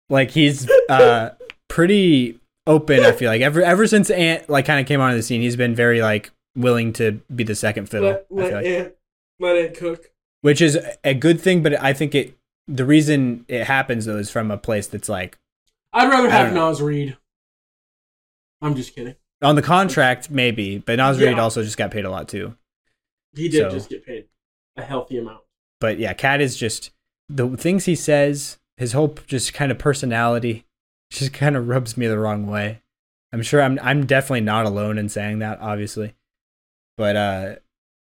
like he's uh pretty open, I feel like. Ever ever since Ant like kind of came onto the scene, he's been very like willing to be the second fiddle.
Let,
I feel
let,
like.
Ant, let Ant cook.
Which is a good thing, but I think it the reason it happens though is from a place that's like
I'd rather have. Naz Reid. I'm just kidding.
On the contract maybe, but Naz Reid
Yeah.
also just got paid a lot too.
He did
So-
just get paid a healthy amount.
But yeah, KAT is just the things he says, his whole just kind of personality, just kind of rubs me the wrong way. I'm sure I'm I'm definitely not alone in saying that, obviously. But uh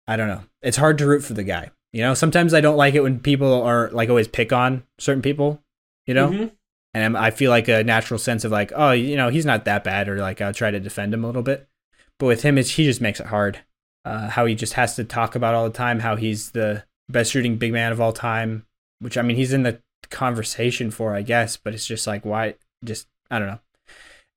I don't know. It's hard to root for the guy. You know, sometimes I don't like it when people are like always pick on certain people, you know?
Mhm.
And I'm- feel like a natural sense of like, oh, you know, he's not that bad, or like I'll try to defend him a little bit. But with him, it's he just makes it hard. Uh, how he just has to talk about all the time how he's the best shooting big man of all time, which I mean he's in the conversation for, I guess. But it's just like why? Just I don't know.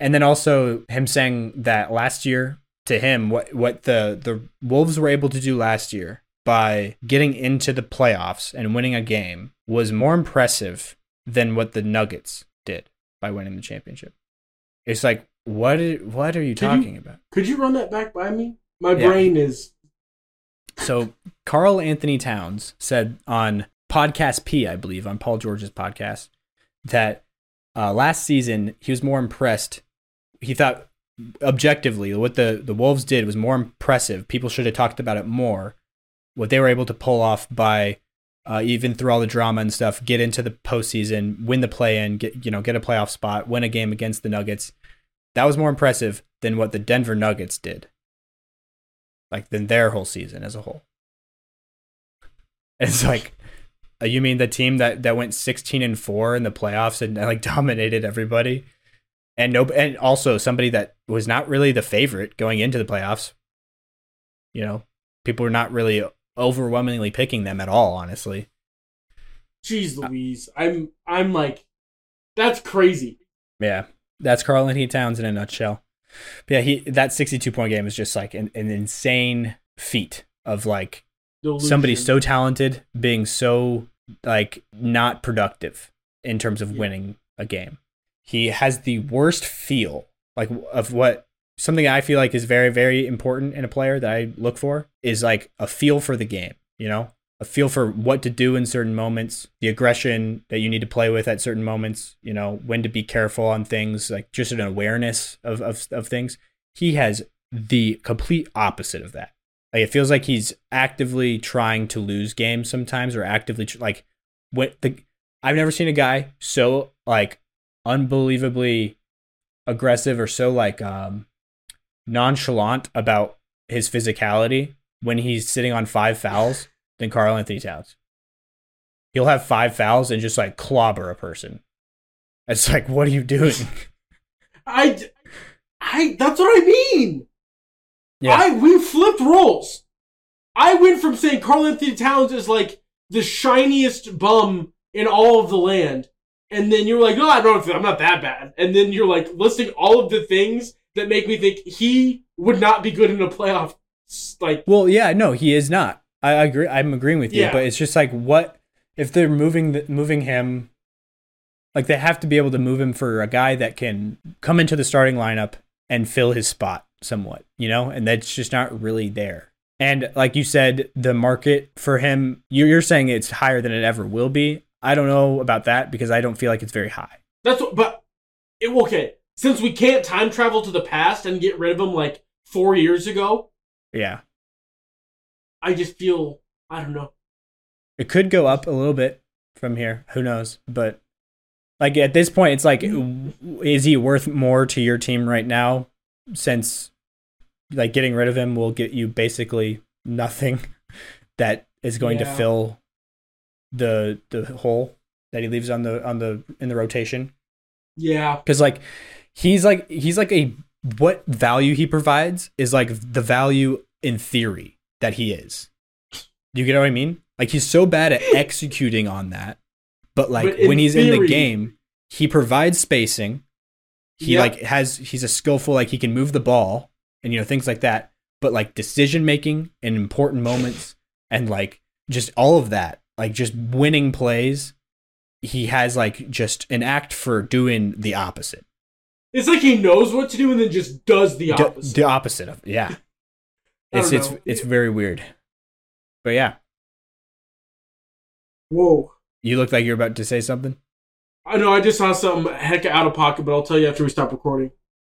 And then also him saying that last year to him, what what the the Wolves were able to do last year by getting into the playoffs and winning a game was more impressive than what the Nuggets did by winning the championship. It's like what i- what are you
you-
talking about?
Could you run that back by me? My
Yeah.
brain is.
So Karl-Anthony Towns said on podcast P, I believe, on Paul George's podcast, that uh, last season he was more impressed. He thought objectively what the, the Wolves did was more impressive. People should have talked about it more. What they were able to pull off by uh, even through all the drama and stuff, get into the postseason, win the play in, get you know, get a playoff spot, win a game against the Nuggets. That was more impressive than what the Denver Nuggets did. Like than their whole season as a whole. It's like uh, you mean the team that, that went 16 and 4 in the playoffs and like dominated everybody? And no and also somebody that was not really the favorite going into the playoffs. You know, people were not really overwhelmingly picking them at all, honestly.
Jeez Louise. I'm I'm like that's crazy.
Yeah, that's Karl-Anthony Towns in a nutshell. But yeah, he that 62 point game is just like an, an insane feat of like somebody so talented being so like not productive in terms of
Yeah.
winning a game. He has the worst feel like of what something I feel like is very very important in a player that I look for is like a feel for the game, you know? A feel for what to do in certain moments, the aggression that you need to play with at certain moments, you know, when to be careful on things, like just an awareness of of, of things. He has the complete opposite of that. Like it feels like he's actively trying to lose games sometimes, or actively tr- like when the. I've never seen a guy so like unbelievably aggressive or so like um nonchalant about his physicality when he's sitting on five fouls than Karl-Anthony Towns. He'll have five fouls and just like clobber a person. It's like, what are you doing?
I, I, that's what I mean. I we flipped roles. I went from saying Karl-Anthony Towns is like the shiniest bum in all of the land, and then you're like, no, I don't. I'm not that bad. And then you're like listing all of the things that make me think he would not be good in a playoff. Like,
Well, yeah, no, he is not. I agree. I'm agreeing with you,
Yeah.
but it's just like what if they're moving the, moving him? Like they have to be able to move him for a guy that can come into the starting lineup and fill his spot somewhat, you know, and that's just not really there. And like you said, the market for him, you- you're saying it's higher than it ever will be. I don't know about that because I don't feel like it's very high.
that's what. But it, okay, since we can't time travel to the past and get rid of him like four years ago,
Yeah,
I just feel I don't know.
it could go up a little bit from here. Who knows? But like at this point, it's like, is he worth more to your team right now? Since like getting rid of him will get you basically nothing that is going to fill the the hole that he leaves on the on the in the rotation.
Yeah,
Because like he's like he's like a what value he provides is like the value in theory that he is. Do you get what I mean? Like he's so bad at executing on that, but like
But
when he's in the game, he provides spacing. He
Yeah.
like has he's a skillful like he can move the ball and you know things like that. But like decision making in important moments and like just all of that, like just winning plays, he has like just an act for doing the opposite.
It's like he knows what to do and then just does the
D-
opposite.
the opposite of yeah It's it's it's very weird. But yeah,
Whoa.
you look like you're about to say something.
I know. I just saw something heck out of pocket, but I'll tell you after we stop recording.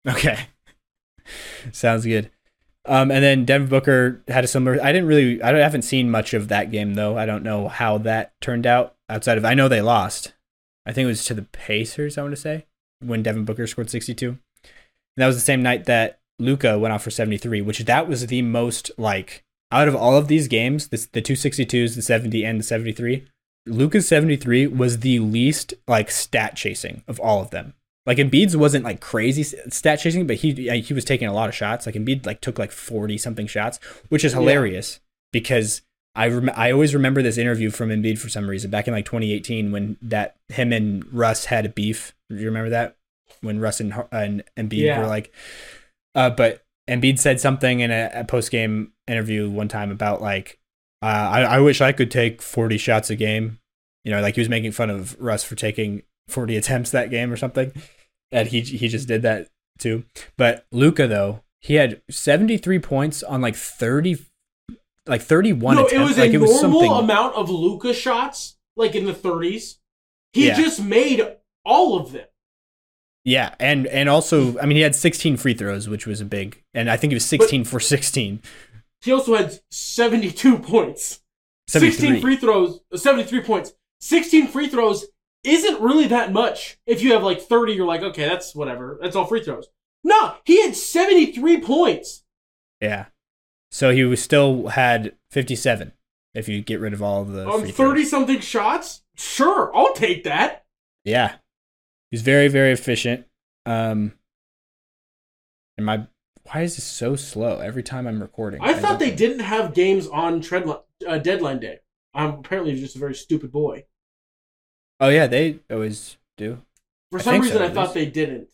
Okay. Sounds good. Um, and then Devin Booker had a similar. I didn't really. I, don't, I haven't seen much of that game though. I don't know how that turned out. Outside of, I know they lost. I think it was to the Pacers. I want to say when Devin Booker scored sixty two. And that was the same night that Luka went off for seventy three, which that was the most like out of all of these games. This the two sixty twos, the seventy, and the seventy three. Luka's seventy three was the least like stat chasing of all of them. Like Embiid's wasn't like crazy stat chasing, but he he was taking a lot of shots. Like Embiid like took like forty something shots, which is
Yeah.
hilarious because I rem- I always remember this interview from Embiid for some reason back in like 2018 when that him and Russ had a beef. Do you remember that when Russ and and Embiid
Yeah.
were like, uh, but Embiid said something in a, a post game interview one time about like, uh, I I wish I could take 40 shots a game. You know, like he was making fun of Russ for taking 40 attempts that game or something. And he he just did that too. But Luka though, he had 73 points on like 30 like 31
no,
attempts.
it was
like
a
it was
normal
something
amount of Luka shots, like in the 30s. He
Yeah.
just made all of them.
Yeah, and and also, I mean, he had 16 free throws, which was a big, and I think he was 16 for 16.
He also had 72 points. 16 free throws, uh, 73 points. 16 free throws isn't really that much. If you have like 30, you're like, okay, that's whatever. That's all free throws. No, he had 73 points.
Yeah, so he was still had 57 if you get rid of all of the
On
free
30 something shots? Sure, I'll take that.
Yeah, he's very very efficient. Um, and my why is this so slow every time I'm recording?
I thought they
know.
didn't have games on treadline, uh, deadline day. I'm apparently just a very stupid boy.
Oh yeah, they always do.
For
I
some reason,
so,
I thought
least.
they didn't.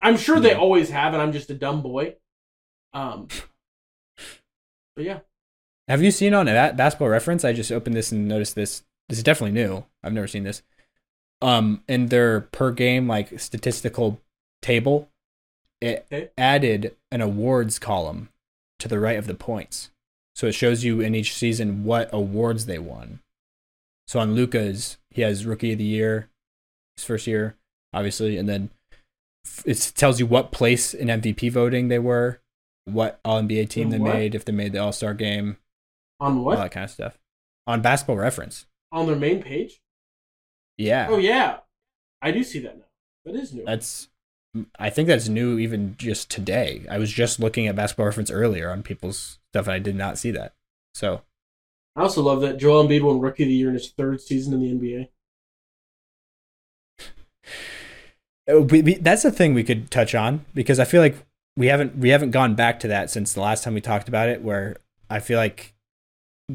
I'm sure they always have, and I'm just a dumb boy. Um, but yeah,
Have you seen on that basketball reference? I just opened this and noticed this. This is definitely new. I've never seen this. Um, in their per game like statistical table, it
Okay.
added an awards column to the right of the points, so it shows you in each season what awards they won. So on Luka's, he has Rookie of the Year, his first year, obviously, and then it tells you what place in MVP voting they were, what All NBA team they made, if they made the All Star game,
on what all
that kind of stuff. On Basketball Reference.
on their main page?
Yeah.
Oh yeah, I do see that now. That is new.
That's I think that's new even just today. I was just looking at Basketball Reference earlier on people's stuff and I did not see that. So
I also love that Joel Embiid won Rookie of the Year in his third season in the NBA.
Oh, we, that's a thing we could touch on because I feel like we haven't we haven't gone back to that since the last time we talked about it where I feel like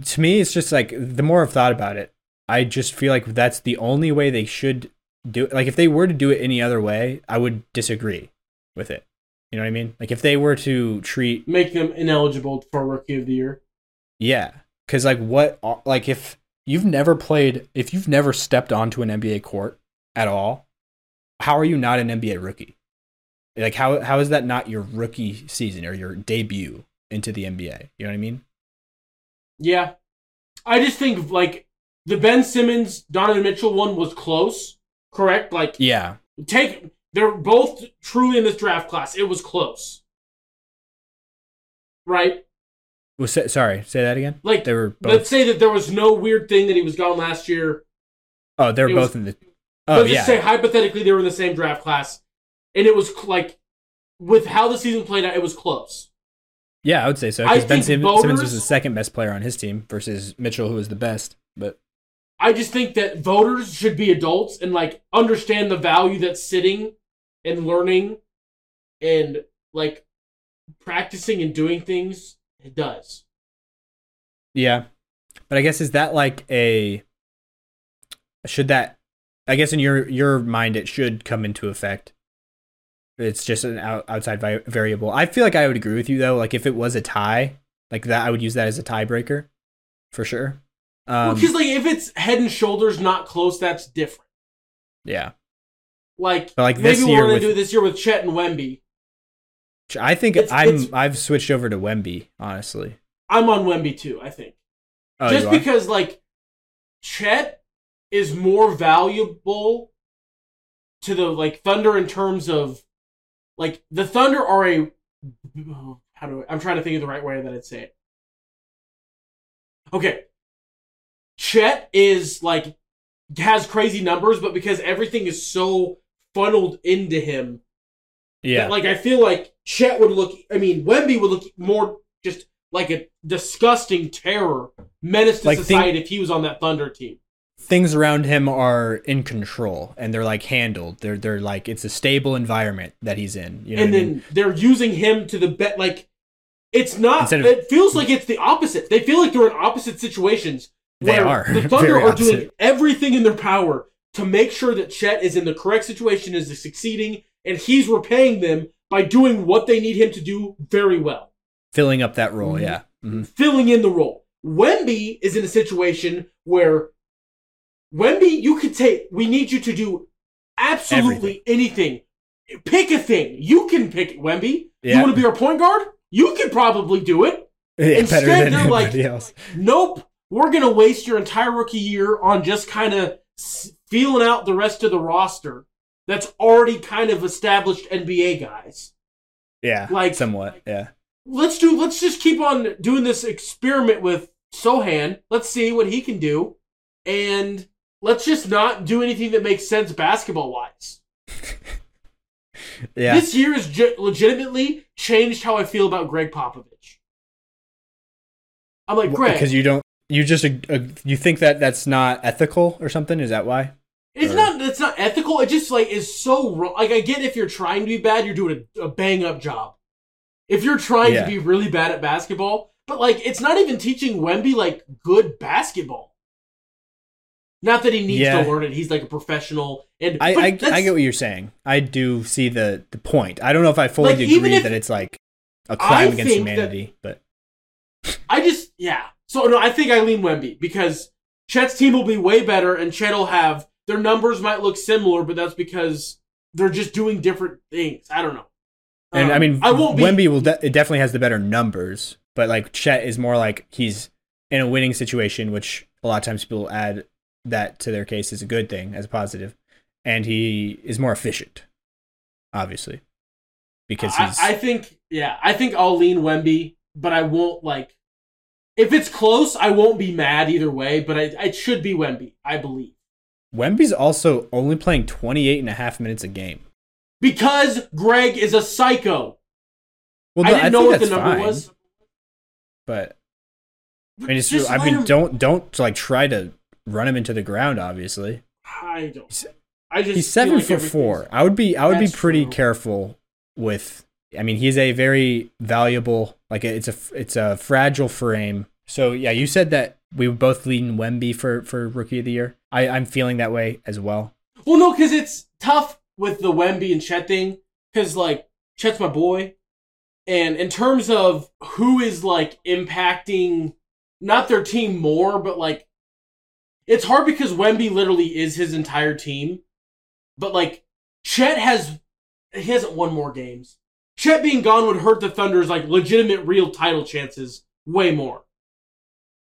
to me it's just like the more I've thought about it I just feel like that's the only way they should do it like if they were to do it any other way I would disagree with it you know what I mean like if they were to treat
Make them ineligible for Rookie of the Year.
yeah cuz like what like if you've never played if you've never stepped onto an NBA court at all how are you not an NBA rookie like how how is that not your rookie season or your debut into the NBA? You know what I mean?
Yeah, I just think like the Ben Simmons Donovan Mitchell one was close, correct? Like
Yeah.
take they're both truly in this draft class. It was close, right?
Well, say, sorry, say that again.
Like
They were both.
let's say that there was no weird thing that he was gone last year.
oh, they were
it was-
both in the. Oh
Let's
yeah.
just say hypothetically they were in the same draft class, and it was like with how the season played out, it was close.
yeah, I would say so because Ben
think
Sim- Simmons was the second best player on his team versus Mitchell, who was the best. But
I just think that voters should be adults and like understand the value that sitting and learning and like practicing and doing things does.
yeah, but I guess is that like a should that? I guess in your your mind it should come into effect. It's just an out, outside variable. I feel like I would agree with you though. Like if it was a tie, like that, I would use that as a tiebreaker, for sure. Um,
Because like if it's head and shoulders not close, that's different.
yeah,
Like,
But, like,
maybe we're gonna
with-
do this year with Chet and Wemby.
I think
It's-
I'm
it's-
I've switched over to Wemby, honestly.
I'm on Wemby too. I think
Oh,
just because like Chet is more valuable to the like Thunder in terms of like the Thunder are a how do I, I'm trying to think of the right way that I'd say it. Okay. Chet is like has crazy numbers, but because everything is so funneled into him,
yeah.
that, like I feel like Chet would look. I mean, Wemby would look more just like a disgusting terror, menace to
Like,
society if he was on that Thunder team.
Things around him are in control and they're like handled. They're they're like it's a stable environment that he's in. You know
and
what I
then
mean?
they're using him to the bet. Like it's not.
Instead of-
it feels like it's the opposite. They feel like they're in opposite situations.
They are.
The Thunder are doing everything in their power to make sure that Chet is in the correct situation, is succeeding, and he's repaying them by doing what they need him to do very well.
filling up that role,
Mhm.
yeah. hmm
filling in the role. Wemby is in a situation where Wemby, you could take. We need you to do absolutely anything. Pick a thing. You can pick it, Wemby. You want to be our point guard? You could probably do it.
Yeah,
Instead, they're like-
else.
Nope. We're gonna waste your entire rookie year on just kind of feeling out the rest of the roster. That's already kind of established NBA guys.
Yeah,
like-
somewhat. Yeah,
let's do let's just keep on doing this experiment with Sochan. Let's see what he can do. And let's just not do anything that makes sense basketball wise.
yeah.
This year has ge- legitimately changed how I feel about Gregg Popovich. I'm like, Gregg,
because you don't. You just uh, you think that that's not ethical or something? Is that why?
it's
or-
not it's not ethical. It just like is so wrong. Like I get if you're trying to be bad, you're doing a, a bang up job. If you're trying
Yeah.
to be really bad at basketball, but like it's not even teaching Wemby like good basketball. Not that he needs
Yeah.
to learn it. He's like a professional, and
I I, I get what you're saying. I do see the the point. I don't know if I fully
Like,
agree
if-
that it's like a crime
I
against
think that-
humanity, but
I just yeah. So no, I think I lean Wemby because Chet's team will be way better, and Chet will have their numbers might look similar, but that's because they're just doing different things. I don't know.
and I
Um,
mean,
I won't be.
Wemby will de- it definitely has the better numbers, but like Chet is more like he's in a winning situation, which a lot of times people add that to their case as a good thing, as a positive, and he is more efficient, obviously, because
I,
he's
I think yeah, I think I'll lean Wemby, but I won't like. If it's close, I won't be mad either way, but I, it should be Wemby, I believe.
Wemby's also only playing 28 and a half minutes a game.
Because Gregg is a psycho.
Well,
I didn't know
think
what the number
fine,
was.
but I mean,
Just
I mean,
him-
don't don't like try to run him into the ground. Obviously,
I don't. I just
he's seven
like
foot four. I would be I would be pretty
true.
careful with. I mean, he's a very valuable. Like it's a it's a fragile frame. So yeah, you said that we would both lean Wemby for for rookie of the year. I I'm feeling that way as well.
Well, no, because it's tough with the Wemby and Chet thing. Because like Chet's my boy, and in terms of who is like impacting not their team more, but like it's hard because Wemby literally is his entire team. But like Chet has he hasn't won more games. Chet being gone would hurt the Thunder's like legitimate real title chances way more.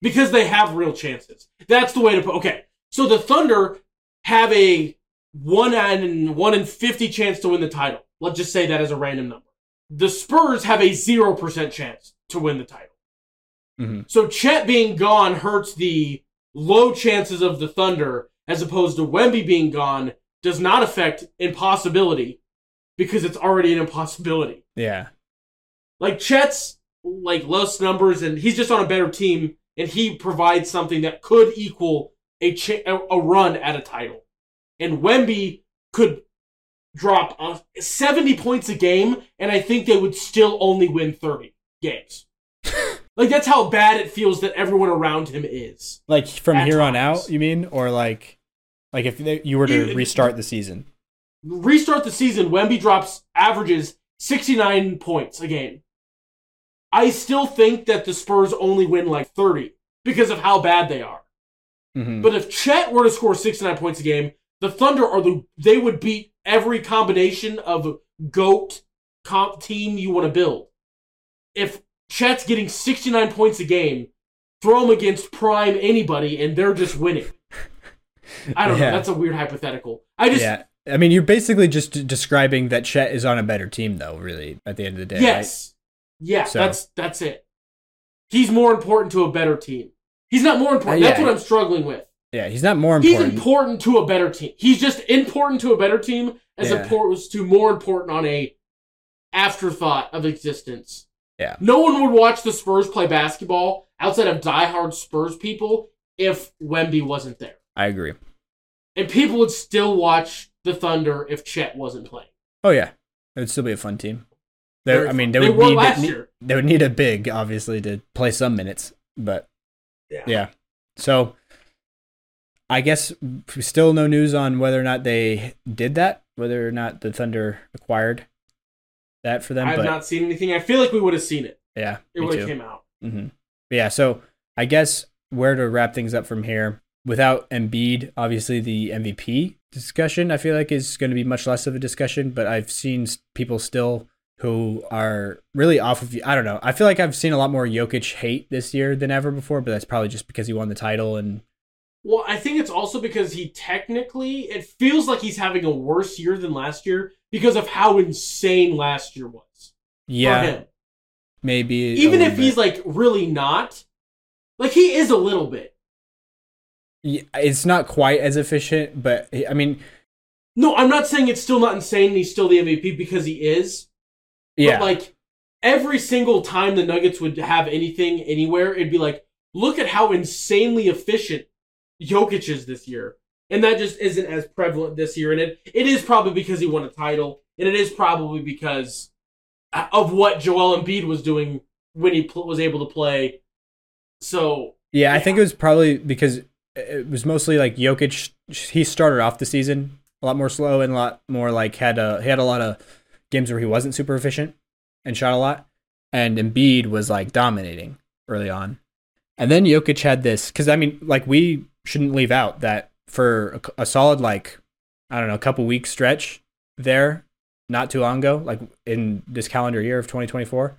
Because they have real chances. That's the way to put okay. So the Thunder have a one in one in fifty chance to win the title. Let's just say that as a random number. The Spurs have a zero percent chance to win the title.
Mhm.
So Chet being gone hurts the low chances of the Thunder, as opposed to Wemby being gone does not affect impossibility because it's already an impossibility.
Yeah,
Like Chet's like lowest numbers, and he's just on a better team, and he provides something that could equal a cha- a run at a title. And Wemby could drop uh, 70 points a game, and I think they would still only win 30 games. like that's how bad it feels that everyone around him is.
like from here on out, you mean, or like like if they- you were to
It-
restart the season.
Restart the season, Wemby drops averages 69 points a game. I still think that the Spurs only win like 30 because of how bad they are.
Mhm.
But if Chet were to score 69 points a game, the Thunder are the they would beat every combination of GOAT comp team you want to build. If Chet's getting 69 points a game, throw him against prime anybody and they're just winning. I don't
Yeah.
know. That's a weird hypothetical. I just
yeah. I mean, you're basically just d- describing that Chet is on a better team, though. Really, at the end of the day, right?
yes, yeah.
So-
That's that's it. He's more important to a better team. He's not more important.
Uh,
That's what I'm struggling with.
Yeah, he's not more important.
He's
important.
important to a better team. He's just important to a better team as
Yeah.
opposed to more important on a afterthought of existence.
Yeah.
No one would watch the Spurs play basketball outside of diehard Spurs people if Wemby wasn't there.
I agree.
And people would still watch the Thunder if Chet wasn't playing.
Oh yeah, it would still be a fun team. They,
Very
I mean, they
They
would need
last
ne-
year.
they would need a big, obviously, to play some minutes. But
Yeah.
yeah, so I guess still no news on whether or not they did that, whether or not the Thunder acquired that for them.
I have not seen anything. I feel like we would have seen it.
yeah,
It
me
would have came out.
hmm Yeah, so I guess where to wrap things up from here without Embiid, obviously the MVP discussion I feel like is going to be much less of a discussion, but I've seen people still who are really off of you. I don't know. I feel like I've seen a lot more Jokic hate this year than ever before, but that's probably just because he won the title and
Well, I think it's also because he technically it feels like he's having a worse year than last year because of how insane last year was
yeah,
for him.
maybe
Even if he's like really not, like he is a little bit.
It's not quite as efficient, but I mean,
No, I'm not saying it's still not insane. He's still the MVP because he is.
yeah.
But like every single time the Nuggets would have anything anywhere, it'd be like, look at how insanely efficient Jokic is this year. And that just isn't as prevalent this year. And it, it is probably because he won a title. And it is probably because of what Joel Embiid was doing when he pl- was able to play. So,
Yeah, I
Yeah.
think it was probably because it was mostly like Jokic. He started off the season a lot more slow and a lot more like had a he had a lot of games where he wasn't super efficient and shot a lot, and Embiid was like dominating early on, and then Jokic had this because I mean like we shouldn't leave out that for a, a solid like I don't know a couple weeks stretch there not too long ago like in this calendar year of 2024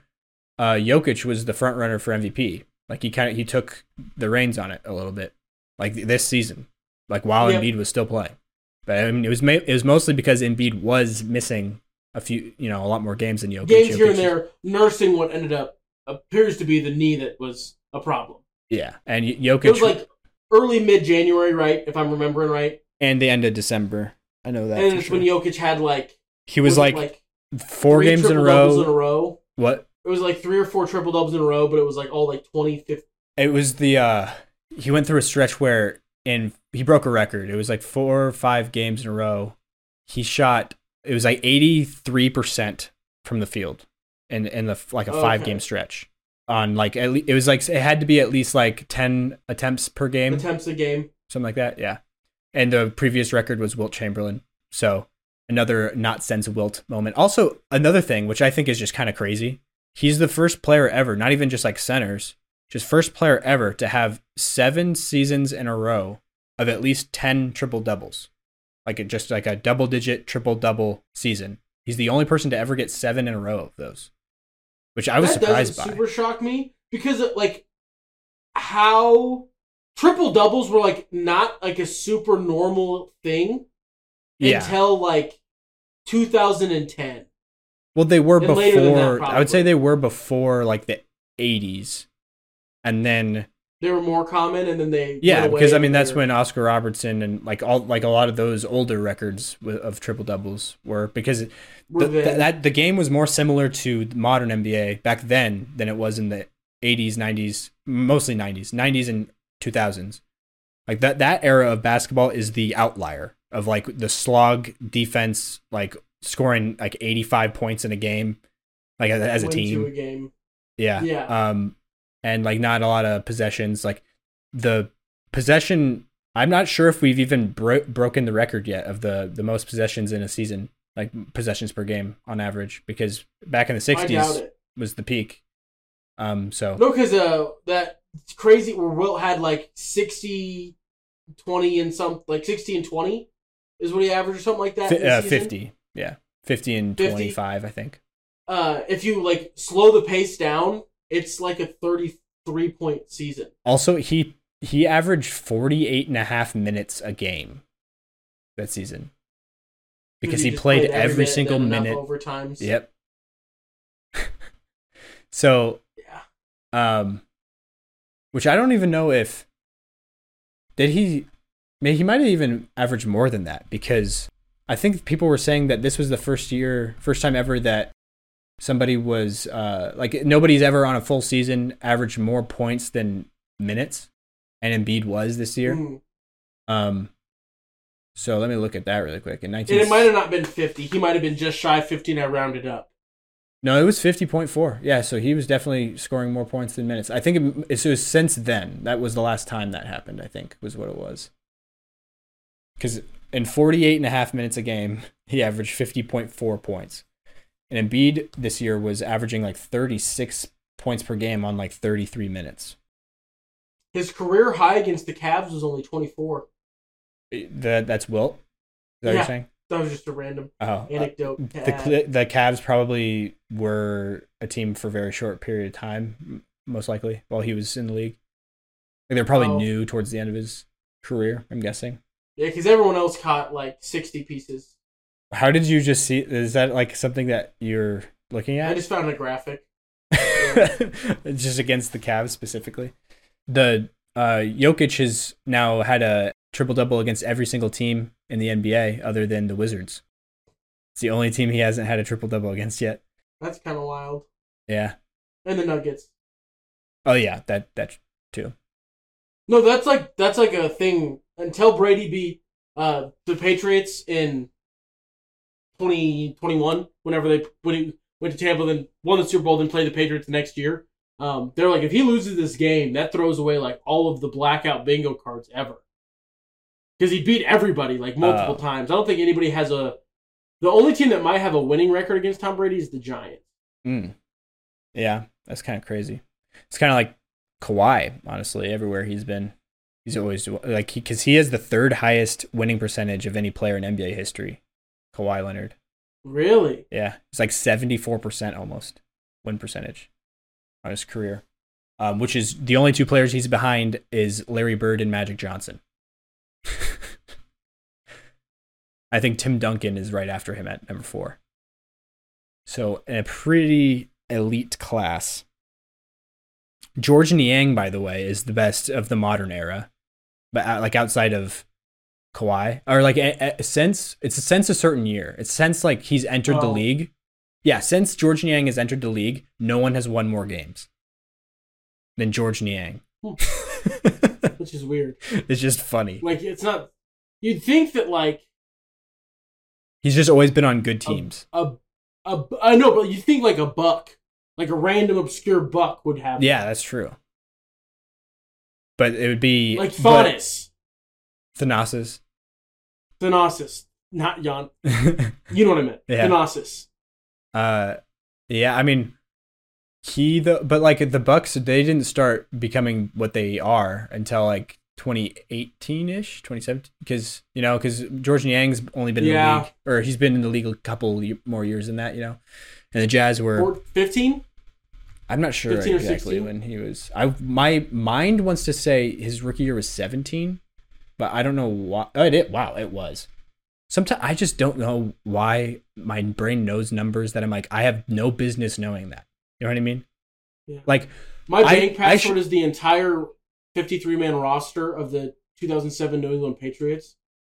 uh Jokic was the front runner for MVP like he kind of he took the reins on it a little bit, like this season, like while
Yep.
Embiid was still playing. But I mean, it was ma- it was mostly because Embiid was missing a few, you know, a lot more games than Jokic.
games here and there, nursing what ended up appears to be the knee that was a problem.
Yeah, and Y-
It
Jokic,
was like early mid January, right? If I'm remembering right.
and the end of December. I know that.
and it's
sure.
when Jokic had like
he was
it
like, four
three
games in a row.
in a row.
What?
It was like three or four triple doubles in a row, but it was like all like 20, 50.
It was the uh he went through a stretch where and he broke a record. It was like four or five games in a row. He shot it was like 83% from the field in in the like a 5
Okay.
game stretch. On like at le- it was like it had to be at least like 10 attempts per game,
attempts a game.
something like that, yeah. And the previous record was Wilt Chamberlain. So another not sense Wilt moment. Also another thing which I think is just kind of crazy. He's the first player ever, not even just like centers, just first player ever to have seven seasons in a row of at least 10 triple doubles. Like it just like a double digit triple double season. He's the only person to ever get seven in a row of those, which I was
that
surprised by.
super shock me because it, like how triple doubles were like not like a super normal thing
yeah.
until like 2010.
Well, they were
And than that,
before. I would say they were before like the 80s. And then
They were more common, and then they
yeah, because I mean that's when Oscar Robertson and like all like a lot of those older records of triple doubles were because
were
the, th- that the game was more similar to modern NBA back then than it was in the 80s, 90s, mostly 90s, 90s and 2000s. Like that that era of basketball is the outlier of like the slog defense, like scoring like 85 points in a game, like as, as a team.
a.
Yeah.
Yeah.
Um, and like not a lot of possessions. Like the possession, I'm not sure if we've even bro- broken the record yet of the the most possessions in a season, like possessions per game on average, because back in the
I doubt
'60s
it.
was the peak. Um, so
No, because uh, that crazy where Wilt had like 60, 20 and some like 60 and 20 is what he averaged or something like that. the
uh, 50, yeah, 50 and
50?
25, I think.
uh, if you like slow the pace down, it's like a 33 point season.
Also, he he averaged 48 and a half minutes a game that season because he,
just
played,
every
every
minute,
single minute.
Overtimes.
Yep. so,
Yeah.
um, which I don't even know if did he. Maybe he might have even averaged more than that because I think people were saying that this was the first year, first time ever that somebody was uh, like nobody's ever on a full season averaged more points than minutes, and Embiid was this year.
Mhm.
Um, so let me look at that really quick. In
And
19,
it might have not been 50. He might have been just shy of 15. I rounded up.
no, it was 50.4. Yeah, so he was definitely scoring more points than minutes. I think it, it was since then. That was the last time that happened, I think, was what it was. Because in 48 and a half minutes a game, he averaged 50.4 points. And Embiid this year was averaging like 36 points per game on like 33 minutes.
His career high against the Cavs was only 24.
Eh, that, that's Wilt? Is that what
Yeah.
you're saying?
That was just a random
Oh, uh,
anecdote. to
the. Uh, the Cavs probably were a team for a very short period of time, most likely, while he was in the league. Like they're probably
Oh.
new towards the end of his career. I'm guessing.
yeah, because everyone else caught like 60 pieces.
How did you just see? Is that like something that you're looking at?
I just found a graphic.
just against the Cavs specifically. The uh, Jokic has now had a triple double against every single team in the NBA other than the Wizards. It's the only team he hasn't had a triple double against yet.
That's kind of wild.
Yeah.
And the Nuggets.
Oh yeah, that that too.
No, that's like that's like a thing until Brady beat uh the Patriots in 2021 whenever they when he went to Tampa then won the Super Bowl then played the Patriots the next year. Um they're like if he loses this game that throws away like all of the blackout bingo cards ever. Cuz he beat everybody like multiple
Oh.
times. I don't think anybody has a the only team that might have a winning record against Tom Brady is the Giants.
Mm. Yeah, that's kind of crazy. It's kind of like Kawhi, honestly. Everywhere he's been, he's always like he because he has the third highest winning percentage of any player in NBA history. Kawhi Leonard.
Really?
Yeah, it's like seventy four percent almost win percentage on his career. Um, which is the only two players he's behind is Larry Bird and Magic Johnson. I think Tim Duncan is right after him at number four. So a pretty elite class. Georges Niang, by the way, is the best of the modern era, but uh, like outside of Kawhi, or like a, a, since it's since a certain year, it's since like he's entered the
Oh.
league. Yeah, since Georges Niang has entered the league, no one has won more games than Georges Niang. Hmm.
Which is weird.
it's just funny.
Like it's not you'd think that like
He's just always been on good teams.
a a I know, but you think like a buck, like a random obscure buck would have.
Yeah, that's true. But it would be
like
but-
Thanasis,
Thanasis.
Not Jan. You know what I meant.
Yeah.
Thanasis.
uh, yeah, I mean, he the but like the Bucks, they didn't start becoming what they are until like 2018 ish, 2017, because you know, because Georges Niang's only been in
Yeah.
the league, or he's been in the league a couple more years than that, you know. And the Jazz were
fifteen?
I'm not sure exactly
16?
when he was. I my mind wants to say his rookie year was 17, but I don't know why. Oh, it, it wow, it was. Sometimes I just don't know why my brain knows numbers that I'm like I have no business knowing that. You know what I mean?
Yeah.
Like
My bank
I
password
should-
is the entire fifty-three man roster of the 2007 New England Patriots.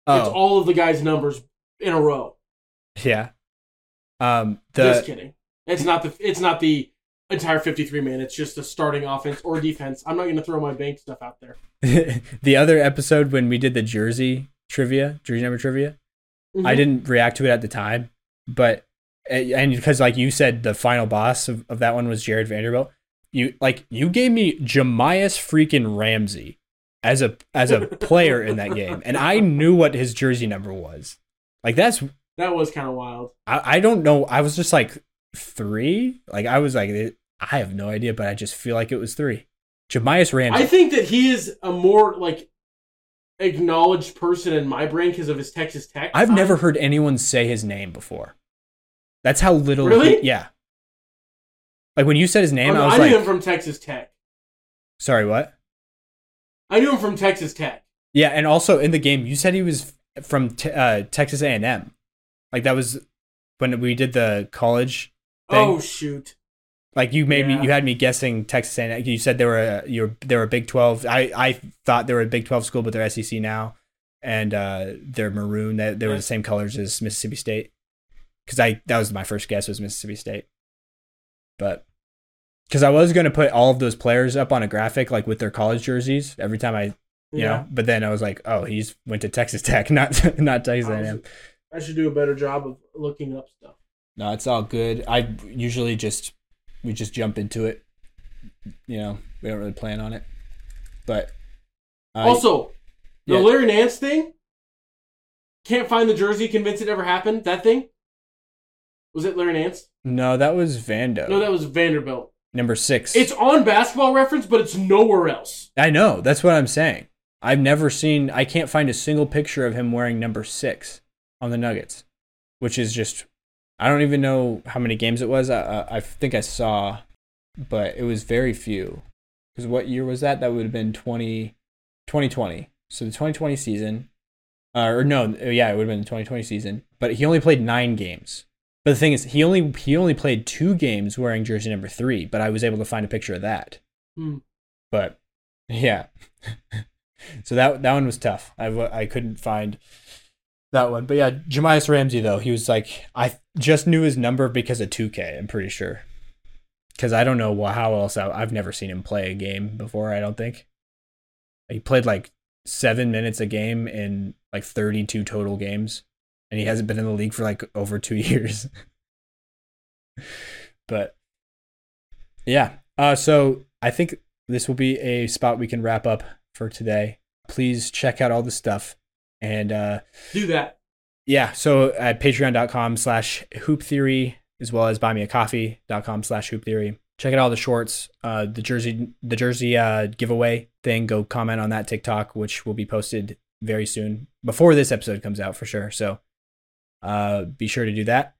It's
oh
all of the guys' numbers in a row.
yeah. Um
Just kidding. It's not the it's not the entire 53 man. It's just a starting offense or defense. I'm not going to throw my bank stuff out there.
the other episode when we did the jersey trivia, jersey number trivia, I
Mhm.
didn't react to it at the time, but and because like you said, the final boss of, of that one was Jarred Vanderbilt. You like you gave me Jahmi'us freaking Ramsey as a as a player in that game, and I knew what his jersey number was. Like that's
That was kind of wild.
I, I don't know. I was just like three. Like I was like I have no idea, but I just feel like it was three. Jahmi'us Ramsey.
I think that he is a more like acknowledged person in my brain because of his Texas Tech.
I've
time.
never heard anyone say his name before. That's how little.
Really?
he- yeah. Like when you said his name,
Oh, no,
I was
I
like,
knew him from Texas Tech.
sorry, what?
I knew him from Texas Tech.
Yeah, and also in the game, you said he was from te- uh, Texas A and M. Like that was when we did the college. Thing.
Oh shoot!
Like you made
Yeah.
me, you had me guessing Texas A&M. You said they were a, you were they were a Big Twelve. I I thought they were a Big Twelve school, but they're SEC now, and uh, they're maroon. They, they were the same colors as Mississippi State. Because I that was my first guess was Mississippi State, but because I was gonna put all of those players up on a graphic like with their college jerseys every time I you
yeah,
know, but then I was like, oh, he's went to Texas Tech, not not Texas A&M.
I should do a better job of looking up stuff.
No, it's all good. I usually just we just jump into it. You know, we don't really plan on it. But I-
also, the
yeah.
Larry Nance thing. Can't find the jersey. Convinced it ever happened. That thing. Was it Larry Nance?
no, that was Vando.
No, that was Vanderbilt.
number six.
It's on Basketball Reference, but it's nowhere else.
I know. That's what I'm saying. I've never seen. I can't find a single picture of him wearing number six on the Nuggets, which is just. I don't even know how many games it was. I, I, think I saw, but it was very few. Because what year was that? That would have been 20, 2020. So the 2020 season, uh, or no, yeah, it would have been the 2020 season. But he only played nine games. But the thing is, he only he only played two games wearing jersey number three. But I was able to find a picture of that.
Hmm.
But yeah, so that that one was tough. I I couldn't find that one. But yeah, Jahmi'us Ramsey though he was like I just knew his number because of 2K. I'm pretty sure because I don't know how else I, I've never seen him play a game before. I don't think he played like seven minutes a game in like 32 total games, and he hasn't been in the league for like over two years. but yeah, uh, so I think this will be a spot we can wrap up for today. Please check out all the stuff and uh,
Do that.
yeah, so at patreon.com slash hoop theory, as well as buymeacoffee.com slash hoop theory. Check out all the shorts, uh, the jersey, the jersey uh, giveaway thing. Go comment on that TikTok, which will be posted very soon before this episode comes out for sure. So uh, be sure to do that.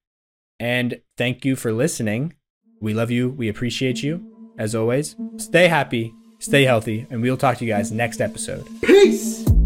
And thank you for listening. We love you. We appreciate you. As always, stay happy, stay healthy, and we'll talk to you guys next episode.
Peace.